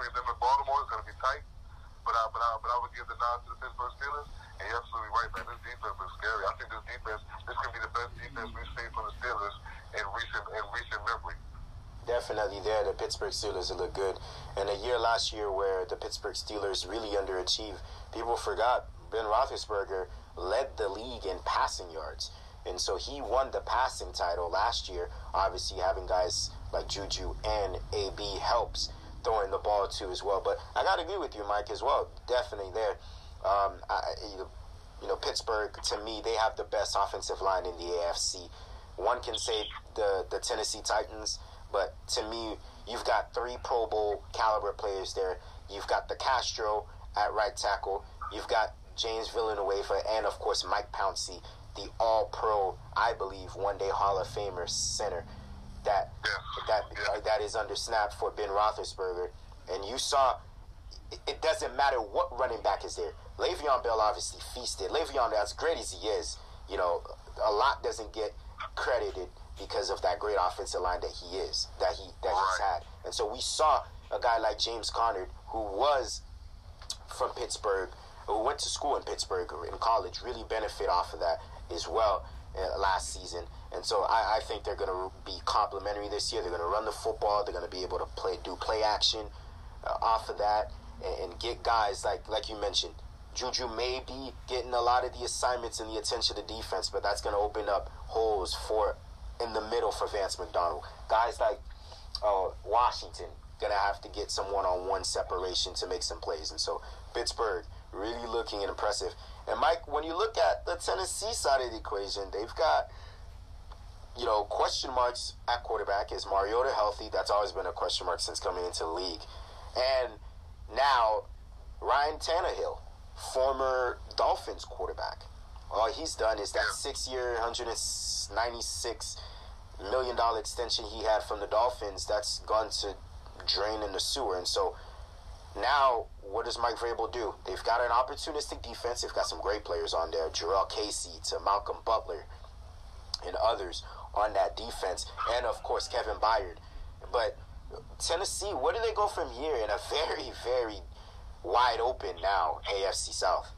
C: between them and Baltimore. It's going to be tight, but I, but I, but I would give the nod to the Pittsburgh Steelers. And you're absolutely right, man. This defense is scary. I think this defense, this can be the best defense we've seen from the Steelers in recent in recent memory.
B: Definitely there. The Pittsburgh Steelers look good. And a year last year where the Pittsburgh Steelers really underachieved, people forgot Ben Roethlisberger led the league in passing yards. And so he won the passing title last year. Obviously, having guys like Juju and AB helps throwing the ball too as well. But I got to agree with you, Mike, as well. Definitely there. Um, I, you know, Pittsburgh, to me, they have the best offensive line in the AFC. One can say the, the Tennessee Titans, but to me, you've got three Pro Bowl caliber players there. You've got DeCastro at right tackle. You've got James Villanueva, and of course Mike Pouncey, the All Pro, I believe, one day Hall of Famer center that that that is under snap for Ben Roethlisberger. And you saw, it doesn't matter what running back is there. Le'Veon Bell obviously feasted. Le'Veon, as great as he is, you know, a lot doesn't get credited because of that great offensive line that he is, that he that he's had. And so we saw a guy like James Conner, who was from Pittsburgh, who went to school in Pittsburgh or in college, really benefit off of that as well uh, last season. And so I, I think they're going to be complimentary this year. They're going to run the football. They're going to be able to play, do play action uh, off of that, and, and get guys like like you mentioned. Juju may be getting a lot of the assignments and the attention to defense, but that's going to open up holes for in the middle for Vance McDonald. Guys like uh, Washington gonna have to get some one-on-one separation to make some plays, and so Pittsburgh really looking impressive. And Mike, when you look at the Tennessee side of the equation, they've got you know question marks at quarterback. Is Mariota healthy? That's always been a question mark since coming into the league, and now Ryan Tannehill, former Dolphins quarterback. All he's done is that six-year, 196 million dollar extension he had from the Dolphins. That's gone to drain in the sewer, and so now what does Mike Vrabel do? They've got an opportunistic defense. They've got some great players on there, Jurrell Casey to Malcolm Butler, and others on that defense, and of course Kevin Byard. But Tennessee, where do they go from here in a very, very wide open now AFC South?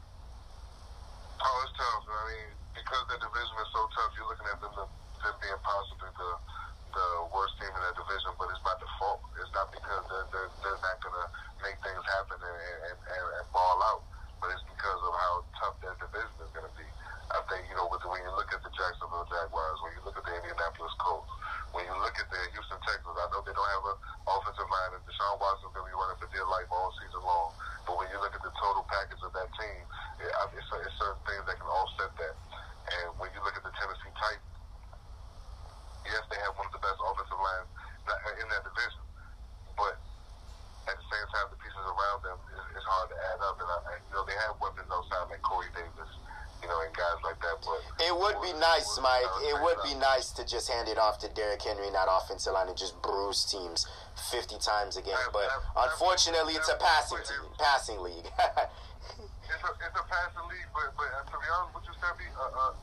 C: Oh, it's tough. I mean, because the division is so tough, you're looking at them, them being possibly the the worst team in that division, but it's by default. It's not because they're, they're, they're not to make things happen and, and, and, and ball out, but it's because of how tough that division is going to be. I think, you know, with the, when you look at the Jacksonville Jaguars, when you look at the Indianapolis Colts, when you look at the Houston Texans, I know they don't have an offensive line, and Deshaun Watson's going to be running for dear life all season long. But when you look at the total package of that team, it, it's, it's certain things that can offset that. And when you look at the Tennessee Titans, yes, they have one of the best offensive lines in that division, but at the same time, the pieces around them is, is hard to add up. And, I, and you know, they have weapons outside like Corey Davis, you know, and guys like that. But
B: it would be nice, Mike. It would be nice to just hand it off to Derrick Henry in that offensive line and just bruise teams fifty times a game. But unfortunately, it's a passing team, passing league.
C: it's a, it's a passing league, but, but uh, to be honest with you, Sammy, uh, uh,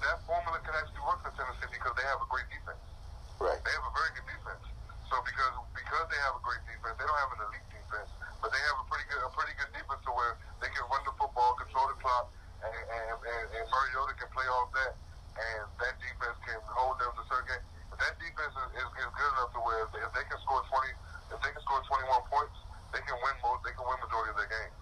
C: that formula can actually work for Tennessee because they have a great defense.
B: Right.
C: They have a very good defense. So because because they have a great defense, they don't have an elite defense, but they have a pretty good a pretty good defense to where they can run the football, control the clock, and and, and, and Mariota can play off that, and that defense can hold them to certain games. But that defense is, is, is good enough to where if they, if they can score twenty, if they can score twenty one points, they can win most. They can win majority of their games.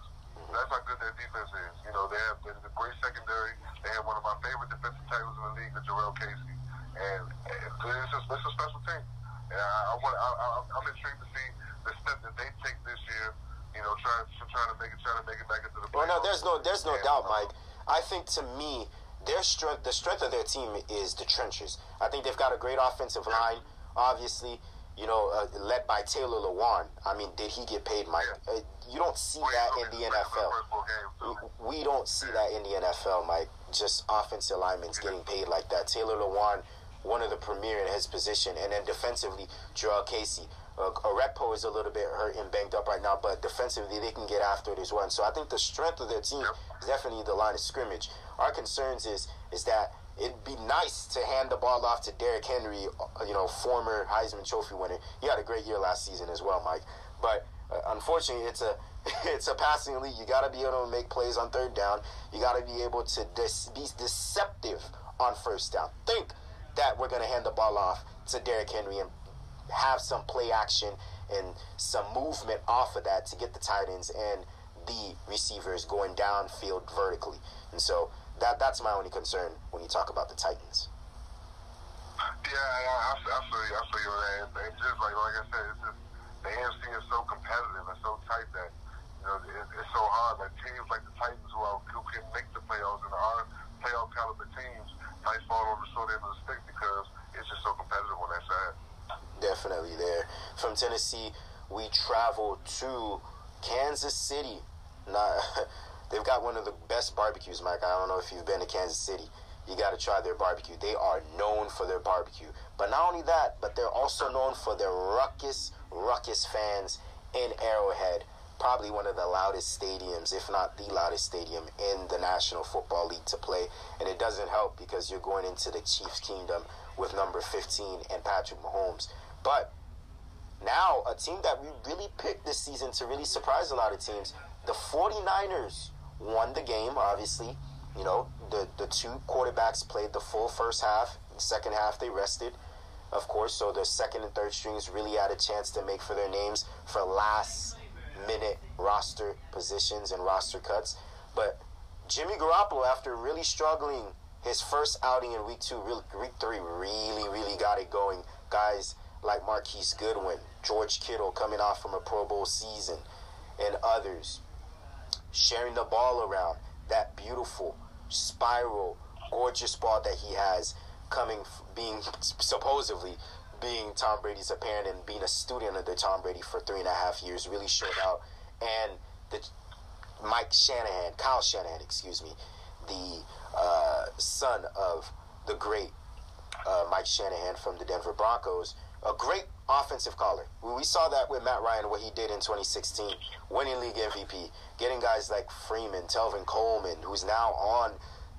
C: That's how good their defense is. You know, they have they have a great secondary. They have one of my favorite defensive tackles in the league, the Jurrell Casey, and, and it's, just, it's a special team. And I, I want, I, I, I'm intrigued to see the step that they take this year. You know, trying trying to make it trying to make it back into the.
B: Well, no,
C: playoffs.
B: there's no, there's no
C: And,
B: doubt,
C: uh,
B: Mike. I think to me, their strength, the strength of their team is the trenches. I think they've got a great offensive line. Obviously, you know, uh, led by Taylor Lewan. I mean, did he get paid, Mike? Uh, you don't see that in the NFL. We, we don't see that in the NFL, Mike. Just offensive linemen getting paid like that. Taylor Lewan, one of the premier in his position, and then defensively, Jurrell Casey. Uh, Orakpo is a little bit hurt and banged up right now, but defensively they can get after it as well. And so I think the strength of their team is definitely the line of scrimmage. Our concerns is is that it'd be nice to hand the ball off to Derrick Henry, uh, you know, former Heisman Trophy winner. He had a great year last season as well, Mike. But uh, unfortunately, it's a it's a passing league. You got to be able to make plays on third down. You got to be able to dis- be deceptive on first down. Think that we're going to hand the ball off to Derrick Henry and have some play action and some movement off of that to get the tight ends and the receivers going downfield vertically. And so that that's my only concern when you talk about the Titans.
C: Yeah, I, I, I feel you. I feel you. And, and just like like I said, it's just the AFC is so competitive and so tight that you know it, it's so hard. Like teams like the Titans who, are, who can make the playoffs and are playoff caliber teams might fall on the short end of the stick because it's just so competitive on that side.
B: Definitely there. From Tennessee, we travel to Kansas City. Not, they've got one of the best barbecues, Mike. I don't know if you've been to Kansas City. You got to try their barbecue. They are known for their barbecue. But not only that, but they're also known for their ruckus, ruckus fans in Arrowhead. Probably one of the loudest stadiums, if not the loudest stadium in the National Football League to play. And it doesn't help because you're going into the Chiefs' kingdom with number 15 and Patrick Mahomes. But now, a team that we really picked this season to really surprise a lot of teams, the 49ers won the game, obviously. You know, the, the two quarterbacks played the full first half. The second half, they rested, of course. So the second and third strings really had a chance to make for their names for last minute roster positions and roster cuts. But Jimmy Garoppolo, after really struggling his first outing in week two, week three, really, really got it going. Guys like Marquise Goodwin, George Kittle coming off from a Pro Bowl season, and others sharing the ball around. That beautiful spiral, gorgeous ball that he has coming, being supposedly being Tom Brady's apparent and being a student under Tom Brady for three and a half years really showed out. And the Mike Shanahan, Kyle Shanahan, excuse me, the uh, son of the great uh, Mike Shanahan from the Denver Broncos, a great offensive caller. We, saw that with Matt Ryan, what he did in 2016, winning league MVP, getting guys like Freeman, Tevin Coleman, who's now on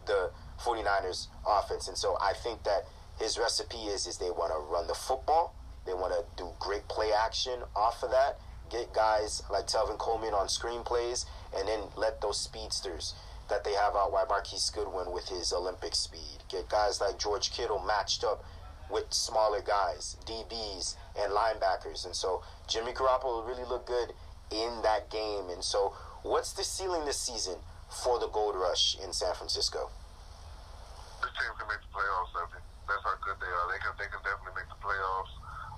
B: the 49ers offense. And so I think that his recipe is is they want to run the football, they want to do great play action off of that, get guys like Tevin Coleman on screenplays, and then let those speedsters that they have out wide Marquise Goodwin with his Olympic speed. Get guys like George Kittle matched up with smaller guys, DBs and linebackers. And so Jimmy Garoppolo really looked good in that game. And so what's the ceiling this season for the Gold Rush in San Francisco?
C: This team can make the playoffs. That's how good they are. They can they can definitely make the playoffs.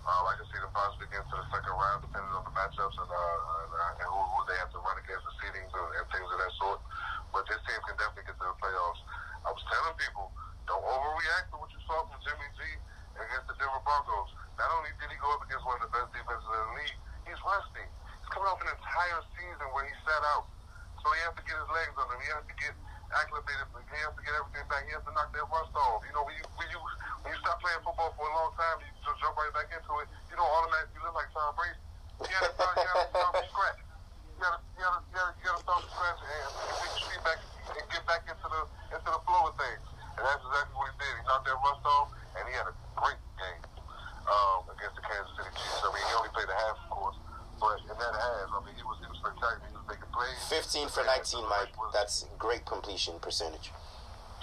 C: Uh, I can see them possibly get to the second round, depending on the matchups and, uh, and, uh, and who, who they have to run against, the seedings and, and things of that sort. But this team can definitely get to the playoffs. I was telling people, don't overreact to what you saw from Jimmy G against the Denver Broncos. Not only did he go up against one of the best defenses in the league, he's rusty. He's coming off an entire season where he sat out. So he has to get his legs under him. He has to get acclimated. He has to get everything back. He has to knock that rust off. You know, when you, when you, when you stop playing football for a long time, you just jump right back into it. You don't automatically look like Tom Brady. You got to start, from scratch. You got to you gotta, you gotta, you gotta start from scratch and get your feet
B: back
C: and get back into the, into the flow of things. And that's exactly what he did. He knocked that rust off and he had a great game um, against the Kansas City Chiefs. I mean, he only played a half, of course, but in that half, I mean, he was, he was spectacular. He was making plays. 15 for 19,
B: Mike. That's great completion percentage.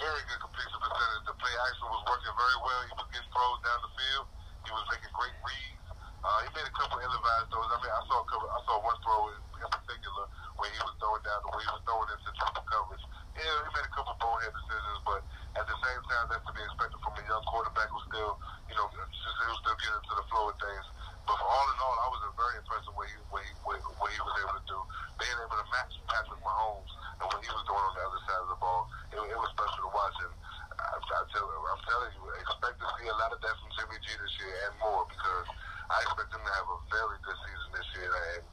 C: Very good completion percentage. The play action was working very well. He was getting throws down the field. He was making great reads. Uh, he made a couple ill-advised throws. I mean, I saw a couple, I saw one throw in, particular where he was throwing down, where he was throwing into triple coverage yeah, he made a couple bonehead decisions, but at the same time, that's to be expected from a young quarterback who still, you know, who's still getting into the flow of things. But for all in all, I was very impressed with what he, what he, what he was able to do. Being able to match Patrick Mahomes and what he was doing on the other side of the ball, it, it was special to watch. And I, I tell, I'm telling you, expect to see a lot of that from Jimmy G this year and more because I expect him to have a very good season this year. And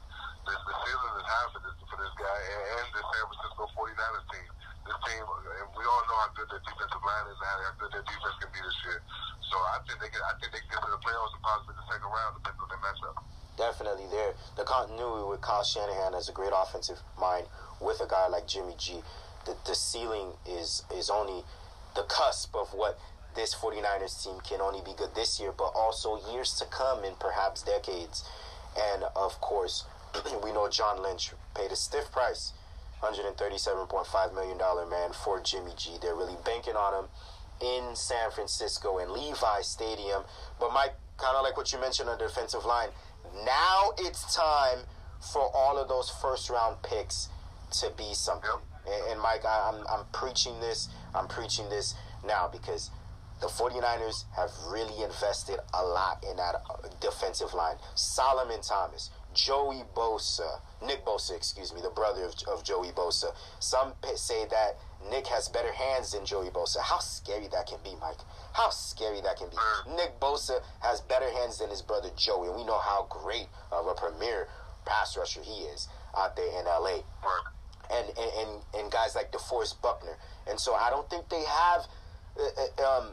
C: this, the ceiling is high for this for this guy and, and the San Francisco 49ers team. This team, and we all know how good their defensive line is and how good their defense can be this year. So I think I think they get to the playoffs and possibly the second round depending on their matchup.
B: Definitely there. The continuity with Kyle Shanahan as a great offensive mind with a guy like Jimmy G. The, the ceiling is is only the cusp of what this 49ers team can only be good this year, but also years to come and perhaps decades. And of course, we know John Lynch paid a stiff price, $137.5 million man for Jimmy G. They're really banking on him in San Francisco in Levi Stadium. But Mike, kind of like what you mentioned on the defensive line, now it's time for all of those first round picks to be something. And, and Mike, I, I'm, I'm preaching this. I'm preaching this now because the 49ers have really invested a lot in that defensive line. Solomon Thomas, Joey Bosa, Nick Bosa, excuse me, the brother of, of Joey Bosa. Some say that Nick has better hands than Joey Bosa. How scary that can be, Mike. How scary that can be. Nick Bosa has better hands than his brother Joey, and we know how great of a premier pass rusher he is out there in LA. And and, and, and guys like DeForest Buckner. And so I don't think they have uh, uh, um,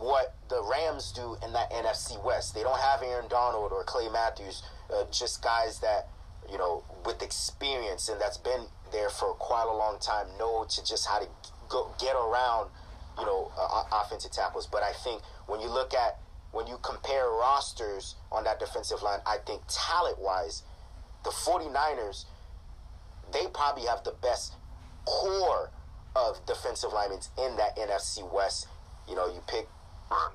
B: what the Rams do in that NFC West. They don't have Aaron Donald or Clay Matthews, uh, just guys that, you know, with experience and that's been there for quite a long time know to just how to go get around, you know, uh, offensive tackles. But I think when you look at when you compare rosters on that defensive line, I think talent wise, the 49ers, they probably have the best core of defensive linemen in that NFC West. You know, you pick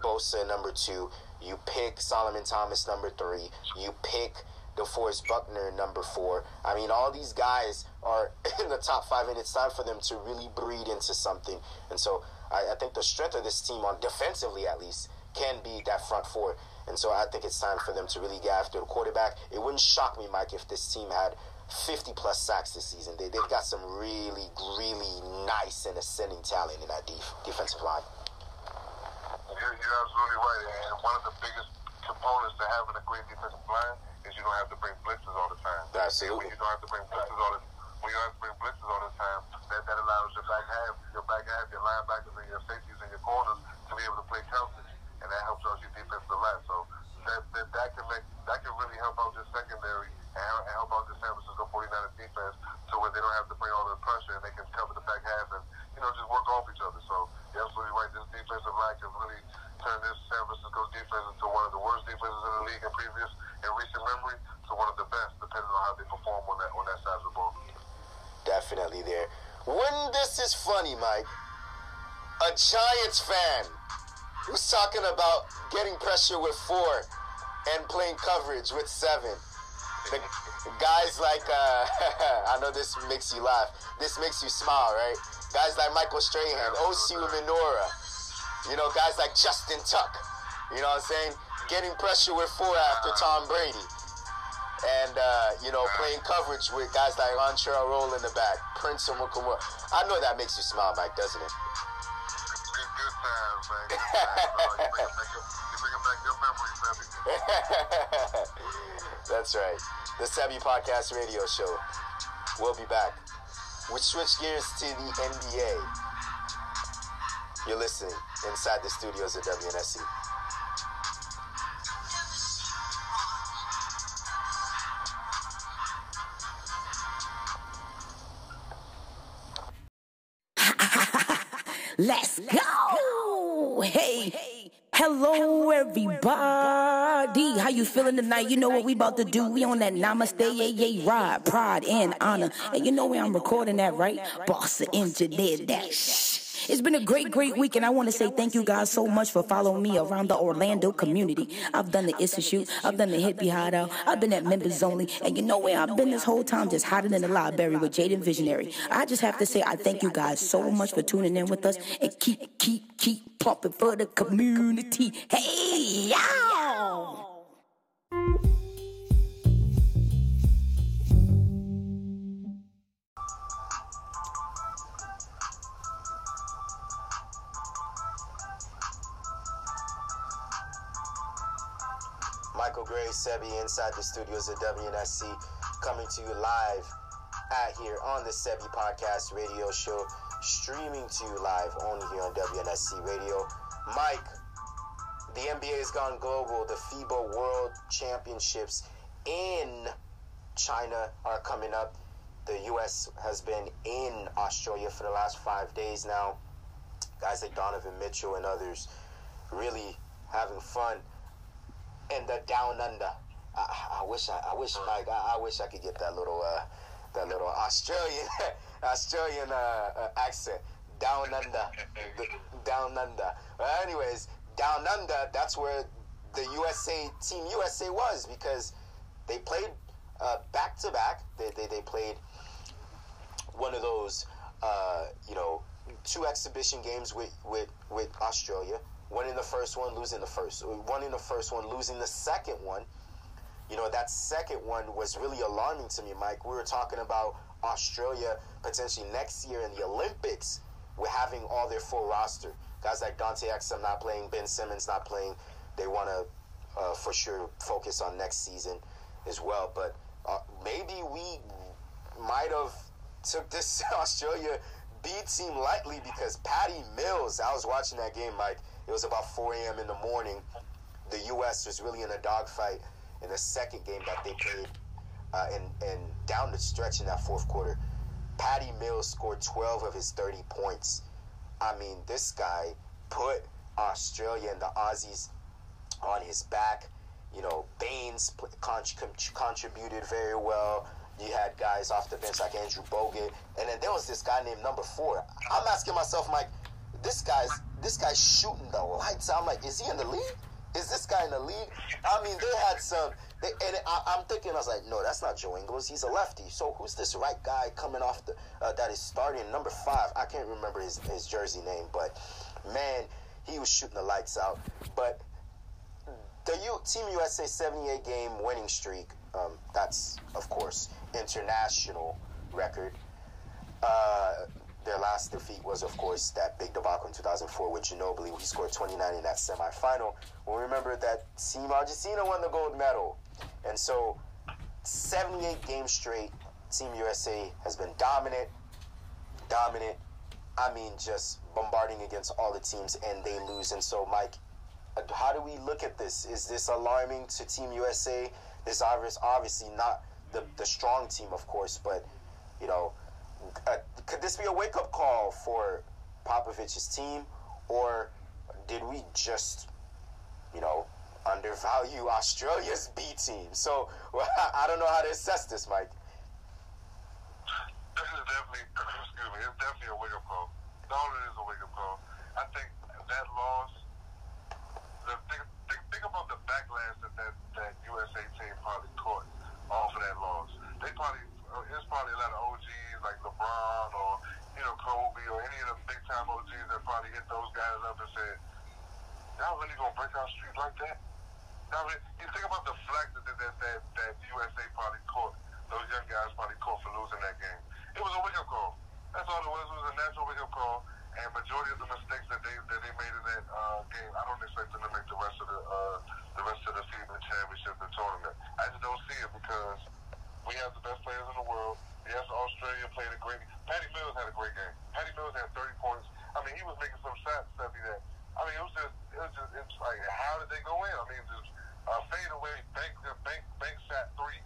B: Bosa number two, you pick Solomon Thomas number three, you pick DeForest Buckner, number four. I mean, all these guys are in the top five, and it's time for them to really breed into something. And so I, I think the strength of this team, on defensively at least, can be that front four. And so I think it's time for them to really get after the quarterback. It wouldn't shock me, Mike, if this team had 50 plus sacks this season. They, they've got some really, really nice and ascending talent in that def- defensive line.
C: You're, absolutely right. And one of the biggest components to having a great defensive line is you don't have to bring blitzes all the time.
B: Absolutely.
C: When you don't have to bring blitzes all the when you don't have to bring blitzes all the time, that, that allows your back half, your back half, your linebackers and your safeties and your corners to be able to play coverage, and that helps out your defense a lot. So that, that that can make that can really help out your secondary and help out the San Francisco 49ers defense, to where they don't have to bring all the pressure and they can cover the back half and you know just work off each other. So you're absolutely right. This defensive line can really turn this San Francisco defense into one of the worst defenses in the league in previous in recent memory to one of the best, depending on how they perform on that on that side of the ball.
B: Definitely there. When this is funny, Mike, a Giants fan who's talking about getting pressure with four and playing coverage with seven. The guys like uh, I know this makes you laugh. This makes you smile, right? Guys like Michael Strahan, Osi Umenyiora, you know, guys like Justin Tuck. You know what I'm saying? Getting pressure with four after Tom Brady. And, uh, you know, playing coverage with guys like Antrel Rolle in the back, Prince and Amukamara. I know that makes you smile, Mike, doesn't it?
C: Good, good times, man. Good times. bringing back good memories, baby.
B: That's right. The Sebi Podcast Radio Show. We'll be back. We switch gears to the NBA. You're listening inside the studios of WNSC.
D: Let's Hello, everybody. How you feeling tonight? You know what we about to do. We on that namaste, yeah, yeah, ride, pride, and honor. And you know where I'm recording that, right? Boss engineer that shh. It's been a great, great week, and I want to say thank you guys so much for following me around the Orlando community. I've done the Institute, I've done the Hippie Hideout, I've been at members only, and you know where I've been this whole time, just hiding in the library with Jaden Visionary. I just have to say I thank you guys so much for tuning in with us and keep, keep, keep pumping for the community. Hey, y'all!
B: Gray, Sebi, inside the studios of WNSC, coming to you live at here on the Sebi Podcast Radio Show, streaming to you live only here on WNSC Radio. Mike, the NBA has gone global. The FIBA World Championships in China are coming up. The U.S. has been in Australia for the last five days now. Guys like Donovan Mitchell and others really having fun and the down under. I, I wish I, I wish Mike, I, I, wish I could get that little uh, that little Australian Australian uh, uh, accent. Down under, the, down under. But anyways, down under. That's where the USA Team USA was because they played back to back. They they they played one of those uh, you know two exhibition games with with with Australia winning the first one, losing the first, winning the first one, losing the second one. You know, that second one was really alarming to me, Mike. We were talking about Australia potentially next year in the Olympics with having all their full roster. Guys like Dante Exum not playing, Ben Simmons not playing. They want to, uh, for sure, focus on next season as well. But uh, maybe we might have took this Australia B team lightly because Patty Mills, I was watching that game, Mike it was about 4 a.m. in the morning. The U.S. was really in a dogfight in the second game that they played. Uh, and, and down the stretch in that fourth quarter, Patty Mills scored 12 of his 30 points. I mean, this guy put Australia and the Aussies on his back. You know, Baynes contributed very well. You had guys off the bench like Andrew Bogut. And then there was this guy named number four. I'm asking myself, Mike, this guy's this guy's shooting the lights out. I'm like, is he in the league? Is this guy in the league? I mean, they had some, they, and I, am thinking, I was like, no, that's not Joe Ingles. He's a lefty. So who's this right guy coming off the uh, that is starting number five? I can't remember his, his jersey name, but man, he was shooting the lights out. But the U, Team USA 78 game winning streak, um, that's of course international record. Uh, their last defeat was, of course, that big debacle in 2004 with Ginobili. He scored 29 in that semifinal. We remember that Team Argentina won the gold medal. And so, 78 games straight, Team USA has been dominant, dominant. I mean, just bombarding against all the teams, and they lose. And so, Mike, how do we look at this? Is this alarming to Team USA? This obviously not the, the strong team, of course, but, you know, uh, could this be a wake up call for Popovich's team, or did we just, you know, undervalue Australia's B team? So well, I don't know how to assess this, Mike.
C: This is definitely, excuse me, it's definitely a wake up call. Not only is a wake up call, I think that loss. The, think, think, think about the backlash that, that that USA team probably caught off of that loss. They probably it's probably a lot of OGs like LeBron or you know Kobe or any of the big time OGs that probably hit those guys up and said, "Y'all really gonna break our streak like that?" Now, you think about the flack that that, that that USA probably caught those young guys probably caught for losing that game. It was a wake up call. That's all it was. It was a natural wake up call. And majority of the mistakes that they that they made in that uh, game, I don't expect them to make the rest of the uh, the rest of the FIBA championship, the tournament. I just don't see it because we have the best players in the world. Yes, Australia played a great. Patty Mills had a great game. Patty Mills had 30 points. I mean, he was making some shots, Steffi, that I mean, it was just, it was just, it's like, how did they go in? I mean, just uh, fade away, bank, bank, bank shot threes.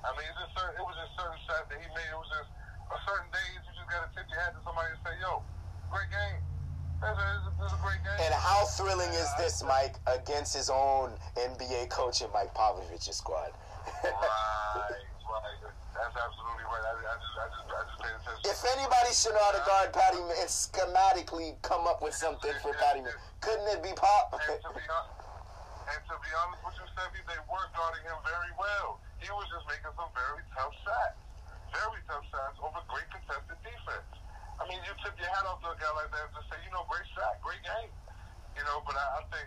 C: I mean, it's just certain, it was just certain shots that he made. It was just a certain days you just got to tip your hat to somebody and say, "Yo, great game." A, it's a great game.
B: And how thrilling is this, Mike, against his own NBA coach and Mike Popovich's squad?
C: right, right. That's absolutely right. I, I just, I just, I just paid attention.
B: if anybody should know how to guard Patty and schematically come up with something for Patty, couldn't it be Pop?
C: And to be honest, and to be honest with you, Stevie, they were guarding him very well. He was just making some very tough shots, very tough shots over great contested defense. I mean, you tip your hat off to a guy like that and just say, you know, great shot, great game. You know, but I, I think,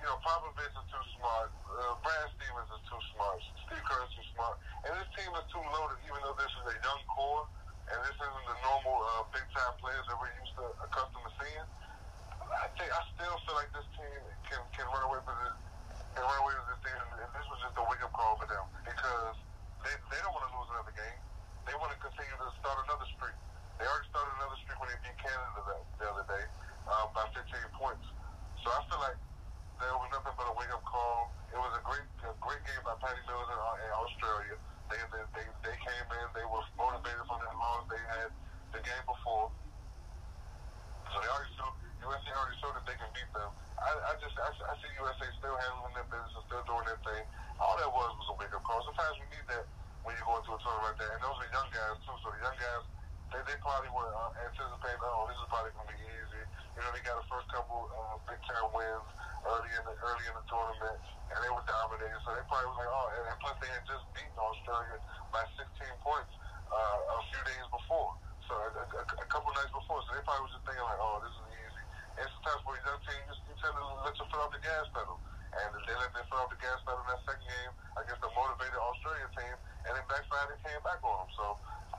C: you know, Popovich is too smart. Uh, Brad Stevens is too smart. Steve Kerr is too smart. And this team is too loaded, even though this is a young core and this isn't the normal uh, big time players that we're used to accustomed to seeing. I think I still feel like this team can can run away with it, can run away with this thing, and, this was just a wake up call for them because they they don't want to lose another game. They want to continue to start another streak. They already started another streak when they beat Canada the, the other day um, by 15 points. So I feel like there was nothing but a wake up call. It was a great a great game by Patty Mills in, uh, in Australia. They, they they they came in. They were motivated from that loss they had the game before. So they already showed, USA already showed that they can beat them. I, I just, I, I see USA still handling their business and still doing their thing. All that was was a wake up call. Sometimes we need that when you go into a tournament like that. And those are young guys too. So the young guys, they, they probably were uh, anticipating, oh, this is probably going to be easy. You know, they got the first couple uh, big time wins early in the early in the tournament, and they were dominating. So they probably was like, oh, and, and plus they had just beaten Australia by 16 points uh, a few days before. So a, a, a couple nights before, so they probably was just thinking like, oh, this is easy. And sometimes for a young team, you, you tend to let your foot off the gas pedal. And they let their foot off the gas pedal in that second game against a motivated Australian team, and then backfired and came back on them. So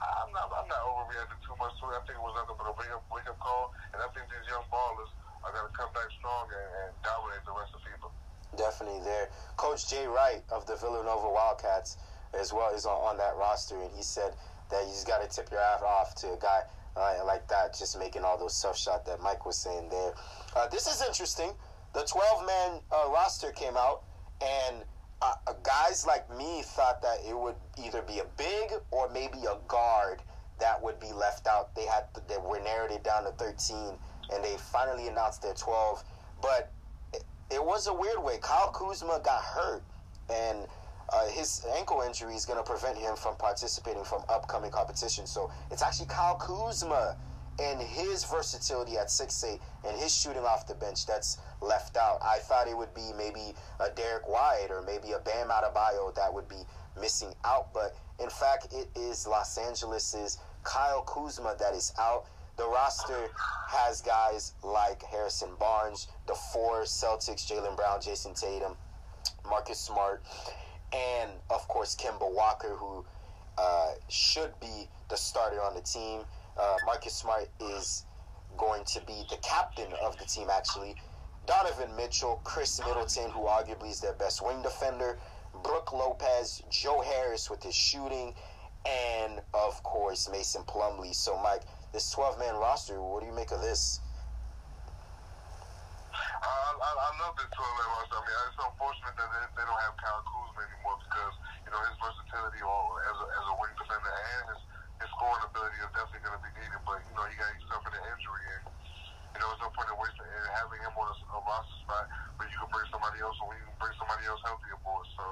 C: I'm not, I'm not overreacting too much to it. I think it was nothing but a wake up, wake up call, and I think these young ballers going to come back strong and, and dominate the rest of FIBA.
B: Definitely there. Coach Jay Wright of the Villanova Wildcats as well is on, on that roster, and he said that you just got to tip your hat off to a guy uh, like that, just making all those tough shots that Mike was saying there. Uh, this is interesting. The 12 man uh, roster came out, and uh, uh, guys like me thought that it would either be a big or maybe a guard that would be left out. They had they were narrowed it down to 13, and they finally announced their 12. But it, it was a weird way. Kyle Kuzma got hurt, and uh, his ankle injury is going to prevent him from participating from upcoming competition. So it's actually Kyle Kuzma and his versatility at 6'8 and his shooting off the bench that's left out. I thought it would be maybe a Derrick White or maybe a Bam Adebayo that would be missing out, but in fact, it is Los Angeles's Kyle Kuzma that is out. The roster has guys like Harrison Barnes, the four Celtics, Jaylen Brown, Jayson Tatum, Marcus Smart, and of course Kemba Walker, who uh, should be the starter on the team. Uh, Marcus Smart is going to be the captain of the team, actually. Donovan Mitchell, Khris Middleton, who arguably is their best wing defender, Brook Lopez, Joe Harris with his shooting, and of course Mason Plumlee. So, Mike, this 12 man roster, what do you make of this?
C: I, I, I love this 12 man roster. I mean, it's unfortunate that they, they don't have Kyle Kuzma anymore because, you know, his versatility as, a, as a wing defender and his, his scoring ability is definitely going to be needed. But, you know, he got himself in an injury. And, you know, there's no point in wasting and having him on a, a roster spot where you can bring somebody else or you can bring somebody else healthy aboard. So,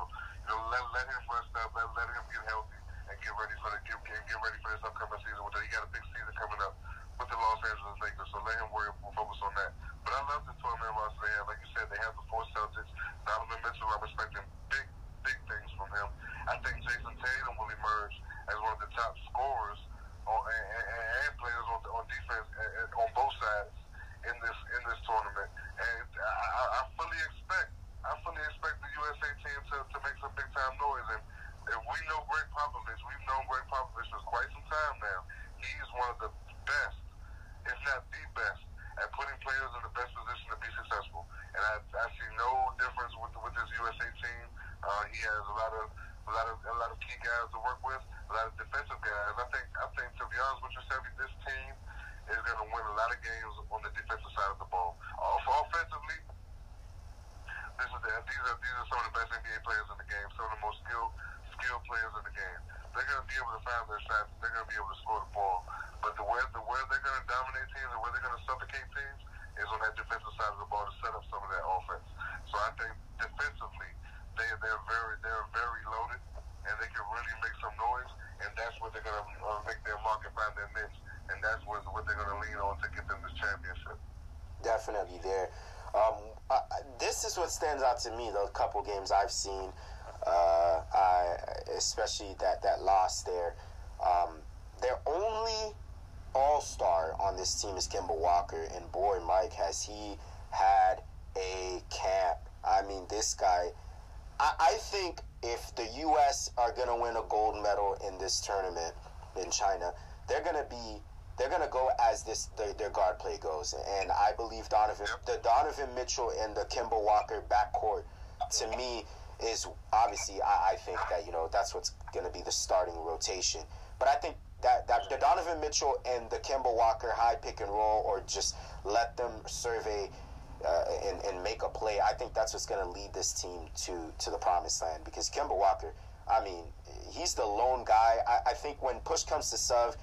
C: you know, let, let him rest up, let, let him get healthy and get ready for the get, get ready for this upcoming season. With the, he got a big season coming up with the Los Angeles Lakers, so let him worry we'll focus on that. But I love the 12 man roster they have. Like you said, they have the four Celtics. Donovan Mitchell, I'm expecting big, big things from him. I think Jayson Tatum will emerge as one of the top scorers on, and, and, and players on, on defense and, on both sides in this in this tournament. And I, I fully expect I fully expect the USA team to, to make some big time noise. And if we know Gregg Popovich, we've known Gregg Popovich for quite some time now. He's one of the best, if not the best, at putting players in the best position to be successful. And I, I see no difference with with this USA team. Uh, he has a lot of a lot of a lot of key guys to work with, a lot of defensive guys. I think I think to be honest with you, Sebi, this team is going to win a lot of games on the defensive side of the ball. Uh, offensively, this is the, these are these are some of the best NBA players in the game, some of the most skilled skilled players in the game. They're going to to their shots. They're going to be able to score the ball. But the way the way they're going to dominate teams, the way they're going to suffocate teams, is on that defensive side of the ball to set up some of that offense. So I think defensively, they they're very they're very loaded, and they can really make some noise, and that's what they're gonna uh, make their mark and find their niche, and that's what what they're gonna lean on to get them this championship.
B: Definitely there. Um, uh, this is what stands out to me. The couple games I've seen, I, especially that that loss there. Um, their only all star on this team is Kemba Walker, and boy, Mike, has he had a camp. I mean, this guy. I, I think if the U.S. are going to win a gold medal in this tournament in China, they're going to be they're going to go as this their, their, guard play goes, and I believe Donovan the Donovan Mitchell and the Kemba Walker backcourt to me is obviously I, I think that you know that's what's going to be the starting rotation, but I think that, that the Donovan Mitchell and the Kemba Walker high pick and roll, or just let them survey uh, and, and make a play. I think that's what's going to lead this team to to the promised land. Because Kemba Walker, I mean, he's the lone guy. I, I think when push comes to shove,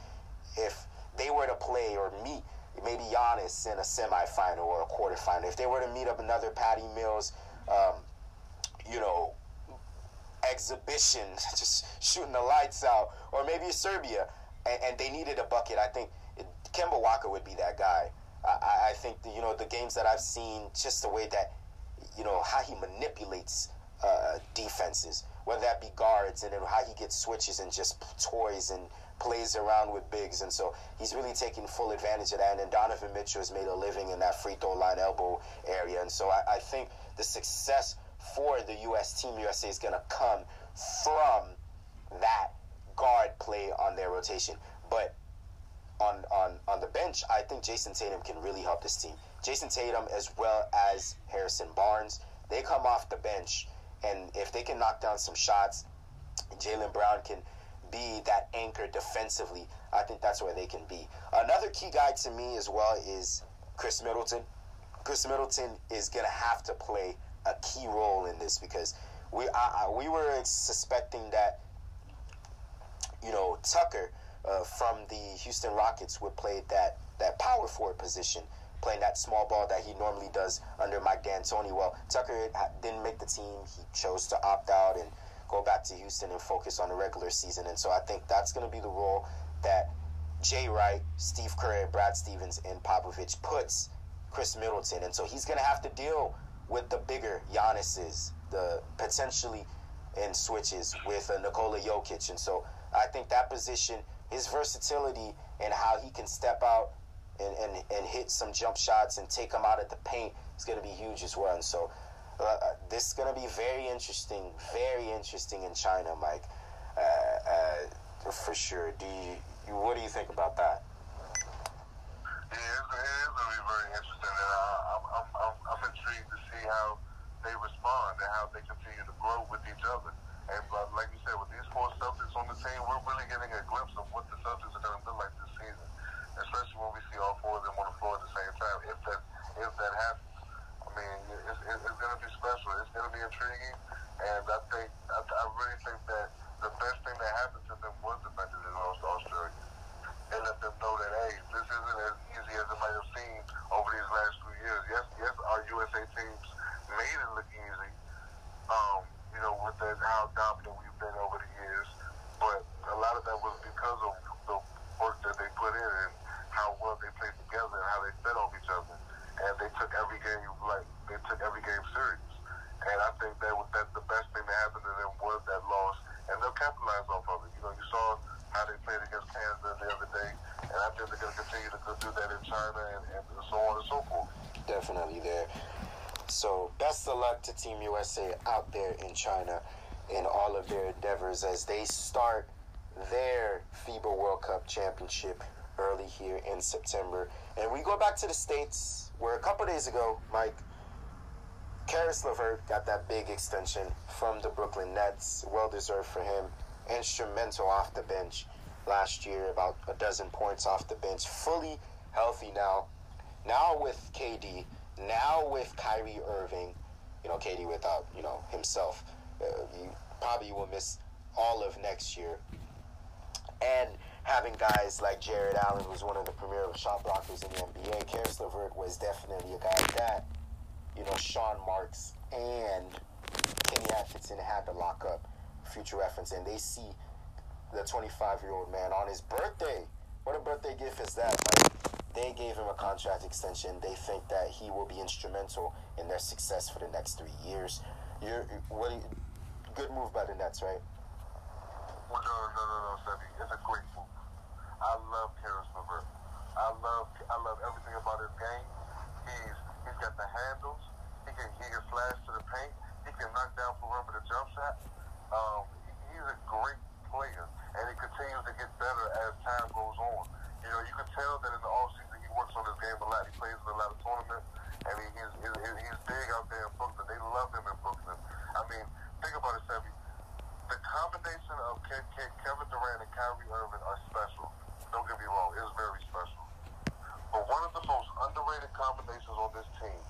B: if they were to play or meet maybe Giannis in a semifinal or a quarterfinal, if they were to meet up another Patty Mills, um, you know, exhibition, just shooting the lights out, or maybe Serbia, and, and they needed a bucket, I think Kemba Walker would be that guy. I, I think the, you know the games that I've seen, just the way that you know how he manipulates uh, defenses, whether that be guards, and then how he gets switches and just toys and plays around with bigs, and so he's really taking full advantage of that. And then Donovan Mitchell has made a living in that free throw line elbow area, and so I, I think the success for the U.S. Team USA is going to come from that guard play on their rotation. But on, on, on the bench, I think Jayson Tatum can really help this team. Jayson Tatum, as well as Harrison Barnes, they come off the bench, and if they can knock down some shots, Jaylen Brown can be that anchor defensively. I think that's where they can be. Another key guy to me as well is Khris Middleton. Khris Middleton is going to have to play a key role in this because we I, I, we were suspecting that you know Tucker uh, from the Houston Rockets would play that that power forward position, playing that small ball that he normally does under Mike D'Antoni. Well, Tucker didn't make the team. He chose to opt out and go back to Houston and focus on the regular season. And so I think that's going to be the role that Jay Wright, Steve Kerr, Brad Stevens, and Popovich puts Khris Middleton. And so he's going to have to deal with the bigger Giannis's, the potentially in switches with uh, Nikola Jokic. And so I think that position, his versatility and how he can step out and, and, and hit some jump shots and take them out at the paint is going to be huge as well. And so uh, uh this is going to be very interesting, very interesting in China, Mike, uh, uh, for sure. Do you, what do you think about that?
C: Yeah, it's, it's going to be very interesting. And I'm, I'm, I'm, intrigued to see how they respond and how they continue to grow with each other. And like you said, with these four Celtics on the team, we're really getting a glimpse of what the Celtics are going to look like this season. Especially when we see all four of them on the floor at the same time. If that if that happens, I mean, it's, it's going to be special. It's going to be intriguing. And I think I, I really think that the best thing that happened to them was the fact that they lost to Australia and let them know that hey, this isn't as easy as it might have seemed over these last few years. Yes, yes, our USA teams made it look easy. Um, you know, with the, how dominant we've been over the years, but a lot of that was because of the work that they put in and how well they played together and how they fed off each other, and they took every game like they took every game serious. And I think that was that the best thing that happened to them was that loss, and they'll capitalize off of it. You know, you saw how they played against Canada the other day, and I think they're going to continue to do that in China and, and so on and so forth.
B: Definitely there. So best of luck to Team USA out there in China in all of their endeavors as they start their FIBA World Cup Championship early here in September. And we go back to the States where a couple days ago, Mike, Caris LeVert got that big extension from the Brooklyn Nets. Well deserved for him instrumental off the bench last year, about a dozen points off the bench, fully healthy now. Now with KD, now with Kyrie Irving, you know, KD without, you know, himself, uh, probably will miss all of next year. And having guys like Jarrett Allen, who's one of the premier shot blockers in the NBA. Caris LeVert was definitely a guy that, you know, Sean Marks and Kenny Atkinson had to lock up future reference, and they see the 25 year old man on his birthday. What a birthday gift is that? Like, they gave him a contract extension. They think that he will be instrumental in their success for the next three years. You're, what? You, good move by the Nets, right?
C: Well, no, no, no, no, Sebi. It's a great move. I love Caris LeVert. I love, I love everything about his game. He's, he's got the handles. He can, he can slash to the paint. He can knock down perimeter jump shot. Um, he's a great player, and he continues to get better as time goes on. You know, you can tell that in the offseason he works on his game a lot. He plays in a lot of tournaments, and he, he's, he's, he's big out there in Brooklyn. They love him in Brooklyn. I mean, think about it, Sebi. The combination of Kevin Durant and Kyrie Irving are special. Don't get me wrong, it's very special. But one of the most underrated combinations on this team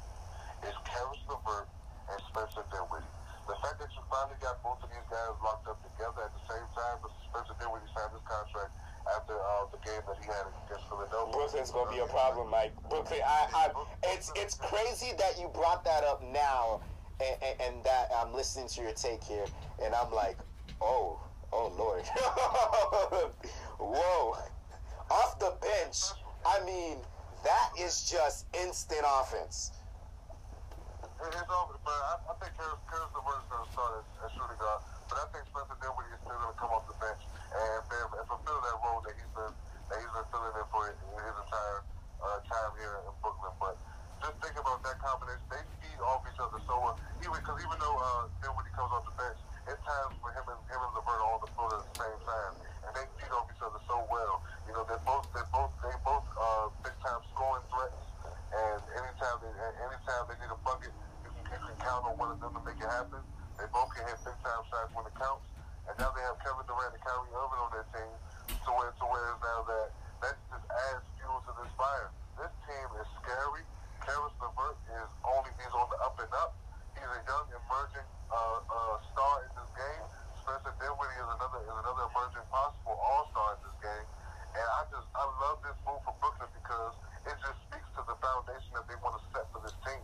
C: is Caris LeVert and Spencer Dinwiddie. The fact that you finally got both of these guys locked up together at the same time, but Spencer Dinwiddie signed his contract after uh, the game that he had against Philadelphia.
B: Brooklyn's gonna be a problem, Mike. Brooklyn, I, I, it's it's crazy that you brought that up now, and, and, and that I'm listening to your take here, and I'm like, oh, oh Lord, whoa, off the bench. I mean, that is just instant offense.
C: It is over, but I, I think Caris, Caris LeVert is going to start as, as shooting guard, but I think Spencer Dinwiddie is still going to come off the bench. And, and, and fulfill that role that he's been that he's been filling in for his, his entire uh, time here in Brooklyn. But just think about that combination; they feed off each other so well. Even because even though uh, Dinwiddie comes off the bench, it's times for him and him and LeVert are on the floor at the same time, and they feed off each other so well. You know, they're both they both they both uh, big time scoring threats, and anytime they anytime they need a bucket, you can, you can count on one of them to make it happen. They both can hit big time shots when it counts, and now they have Kevin Durant and Kyrie Irving on their team, to where to where it's now that that just adds fuel to this fire. This team is scary. Caris LeVert is only he's on the up and up. He's a young emerging uh, uh, star in this game. Spencer Dinwiddie is another is another emerging possible all star in this game. And I just I love this move for Brooklyn because it just speaks to the foundation that they want to set for this team.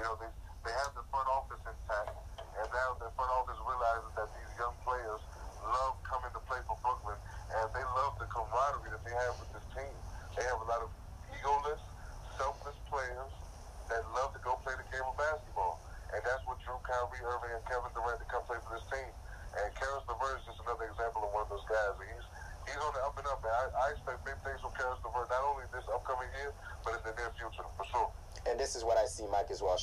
C: You know, they they have the front office intact, and now the front office realizes that these young players love coming to play for Brooklyn, and they love the camaraderie that they have with this team. They have a lot of egoless, selfless players that love to go play the game of basketball. And that's what drew Kyrie Irving and Kevin Durant to come play for this team. And Caris LeVert is just another example of one of those guys. He's he's on the up and up, man. I, I expect big things from Caris LeVert, not only this upcoming year, but in the near future, for sure.
B: And this is what I see, Mike, as well.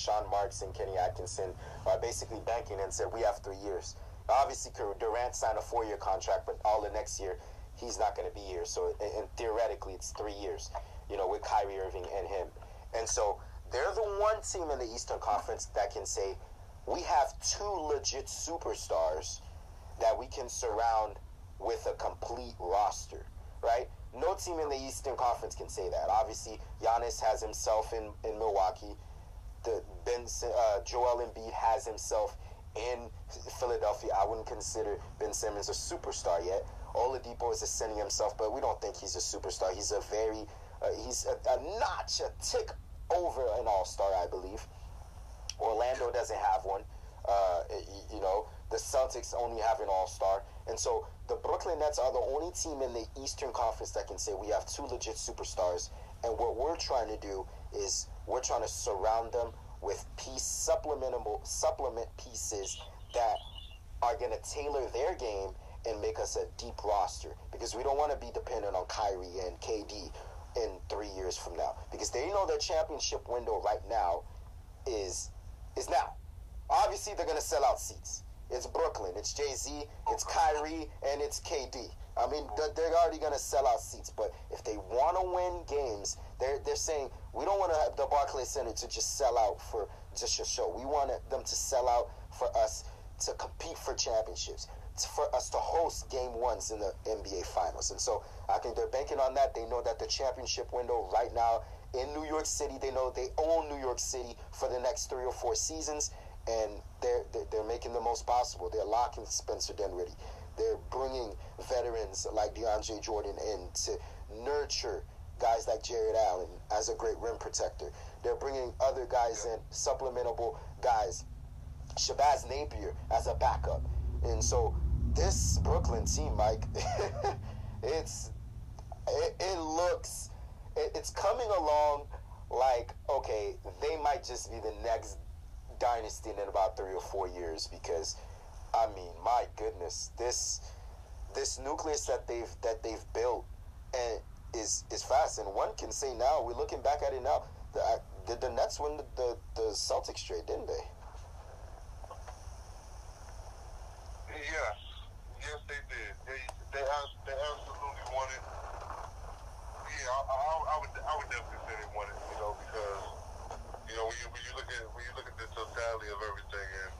B: Kenny Atkinson are basically banking and said, we have three years. Obviously, Durant signed a four-year contract, but all the next year, he's not going to be here. So, and theoretically, it's three years, you know, with Kyrie Irving and him. And so they're the one team in the Eastern Conference that can say, we have two legit superstars that we can surround with a complete roster, right? No team in the Eastern Conference can say that. Obviously, Giannis has himself in, in Milwaukee. Ben uh, Joel Embiid has himself in Philadelphia. I wouldn't consider Ben Simmons a superstar yet. Oladipo is ascending himself, but we don't think he's a superstar. He's a very uh, he's a, a notch, a tick over an All Star, I believe. Orlando doesn't have one. Uh, you know, the Celtics only have an All Star, and so the Brooklyn Nets are the only team in the Eastern Conference that can say we have two legit superstars. And what we're trying to do is we're trying to surround them with piece supplementable supplement pieces that are going to tailor their game and make us a deep roster because we don't want to be dependent on Kyrie and KD in three years from now because they know their championship window right now is is now. Obviously, they're going to sell out seats. It's Brooklyn, it's Jay Z, it's Kyrie, and it's KD. I mean, they're already going to sell out seats. But if they want to win games, they're they're saying we don't want to have the Barclays Center to just sell out for just a show. We want them to sell out for us to compete for championships, for us to host game ones in the NBA Finals. And so I think they're banking on that. They know that the championship window right now in New York City, they know they own New York City for the next three or four seasons, and they're they're, they're making the most possible. They're locking Spencer Dinwiddie. They're bringing veterans like DeAndre Jordan in to nurture guys like Jarrett Allen as a great rim protector. They're bringing other guys in, supplementable guys. Shabazz Napier as a backup. And so this Brooklyn team, Mike, it's it, it looks it, it's coming along like okay, they might just be the next dynasty in about three or four years because I mean, my goodness, this this nucleus that they've that they've built and is is fast. And one can say now, we're looking back at it now. The, uh, did the Nets win the, the, the Celtics trade, didn't they?
C: Yes, yes, they did. They they, they absolutely won it. Yeah, I, I, I would I would definitely say they won it. You know, because you know when you when you look at when you look at the totality of everything, and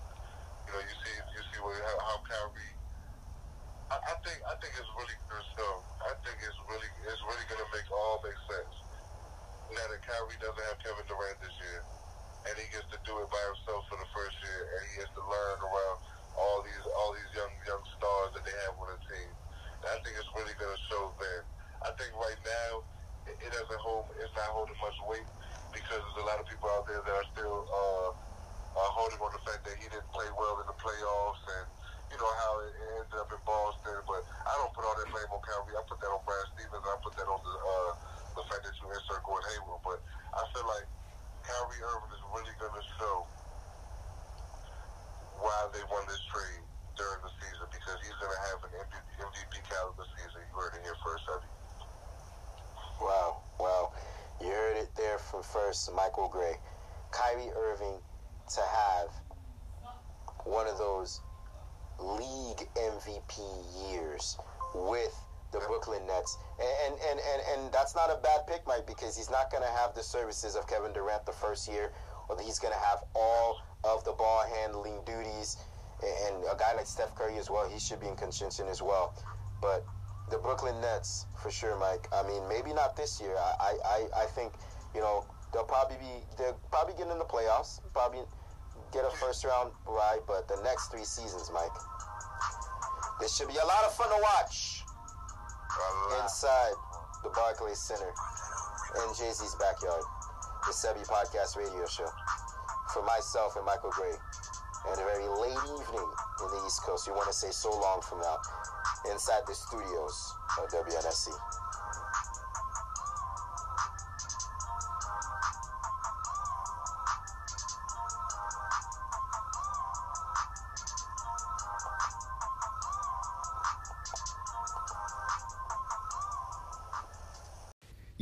C: you know you see you see what, how, how Kyrie. I, I think I think it's really good stuff. I think it's really it's really gonna make all make sense. Now that Kyrie doesn't have Kevin Durant this year, and he gets to do it by himself for the first year, and he has to learn around all these all these young young stars that they have on the team. And I think it's really to show then. I think right now it, it doesn't hold it's not holding much weight because there's a lot of people out there that are still uh, uh, holding on the fact that he didn't play well in the playoffs and you know how it, it ended up in Boston. But I don't put all that blame on Kyrie. I put that on Brad Stevens. I put that on the uh, the fact that you insert Gordon Hayward. But I feel like Kyrie Irving is really going to show why they won this trade during the season because he's going to have an MVP caliber season. You heard it here first, Heavy.
B: Wow, wow. You heard it there Michael Gray. Kyrie Irving to have one of those league MVP years with the Brooklyn Nets. And, and, and, and that's not a bad pick, Mike, because he's not going to have the services of Kevin Durant the first year, or he's going to have all of the ball handling duties. And a guy like Steph Curry as well, he should be in contention as well. But the Brooklyn Nets, for sure, Mike. I mean, maybe not this year. I, I, I think, you know, they'll probably be they'll probably get in the playoffs, probably get a first round ride, but the next three seasons, Mike, this should be a lot of fun to watch inside the Barclays Center in Jay Z's backyard, the Sebi Podcast Radio Show. For myself and Michael Gray, and a very late evening in the East Coast. You want to say so long from now, inside the studios of WNSC.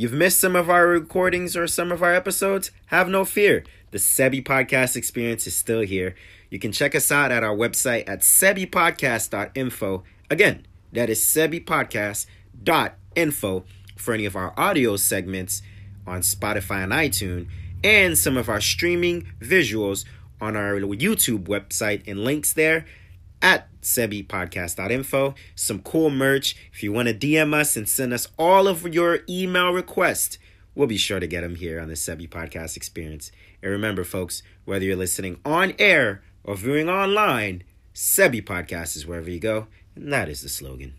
E: You've missed some of our recordings or some of our episodes? Have no fear. The Sebi Podcast experience is still here. You can check us out at our website at sebipodcast.info. Again, that is sebipodcast.info for any of our audio segments on Spotify and iTunes and some of our streaming visuals on our YouTube website and links there at sebipodcast.info. Some cool merch. If you want to DM us and send us all of your email requests, we'll be sure to get them here on the Sebi Podcast Experience. And remember, folks, whether you're listening on air or viewing online, Sebi Podcast is wherever you go. And that is the slogan.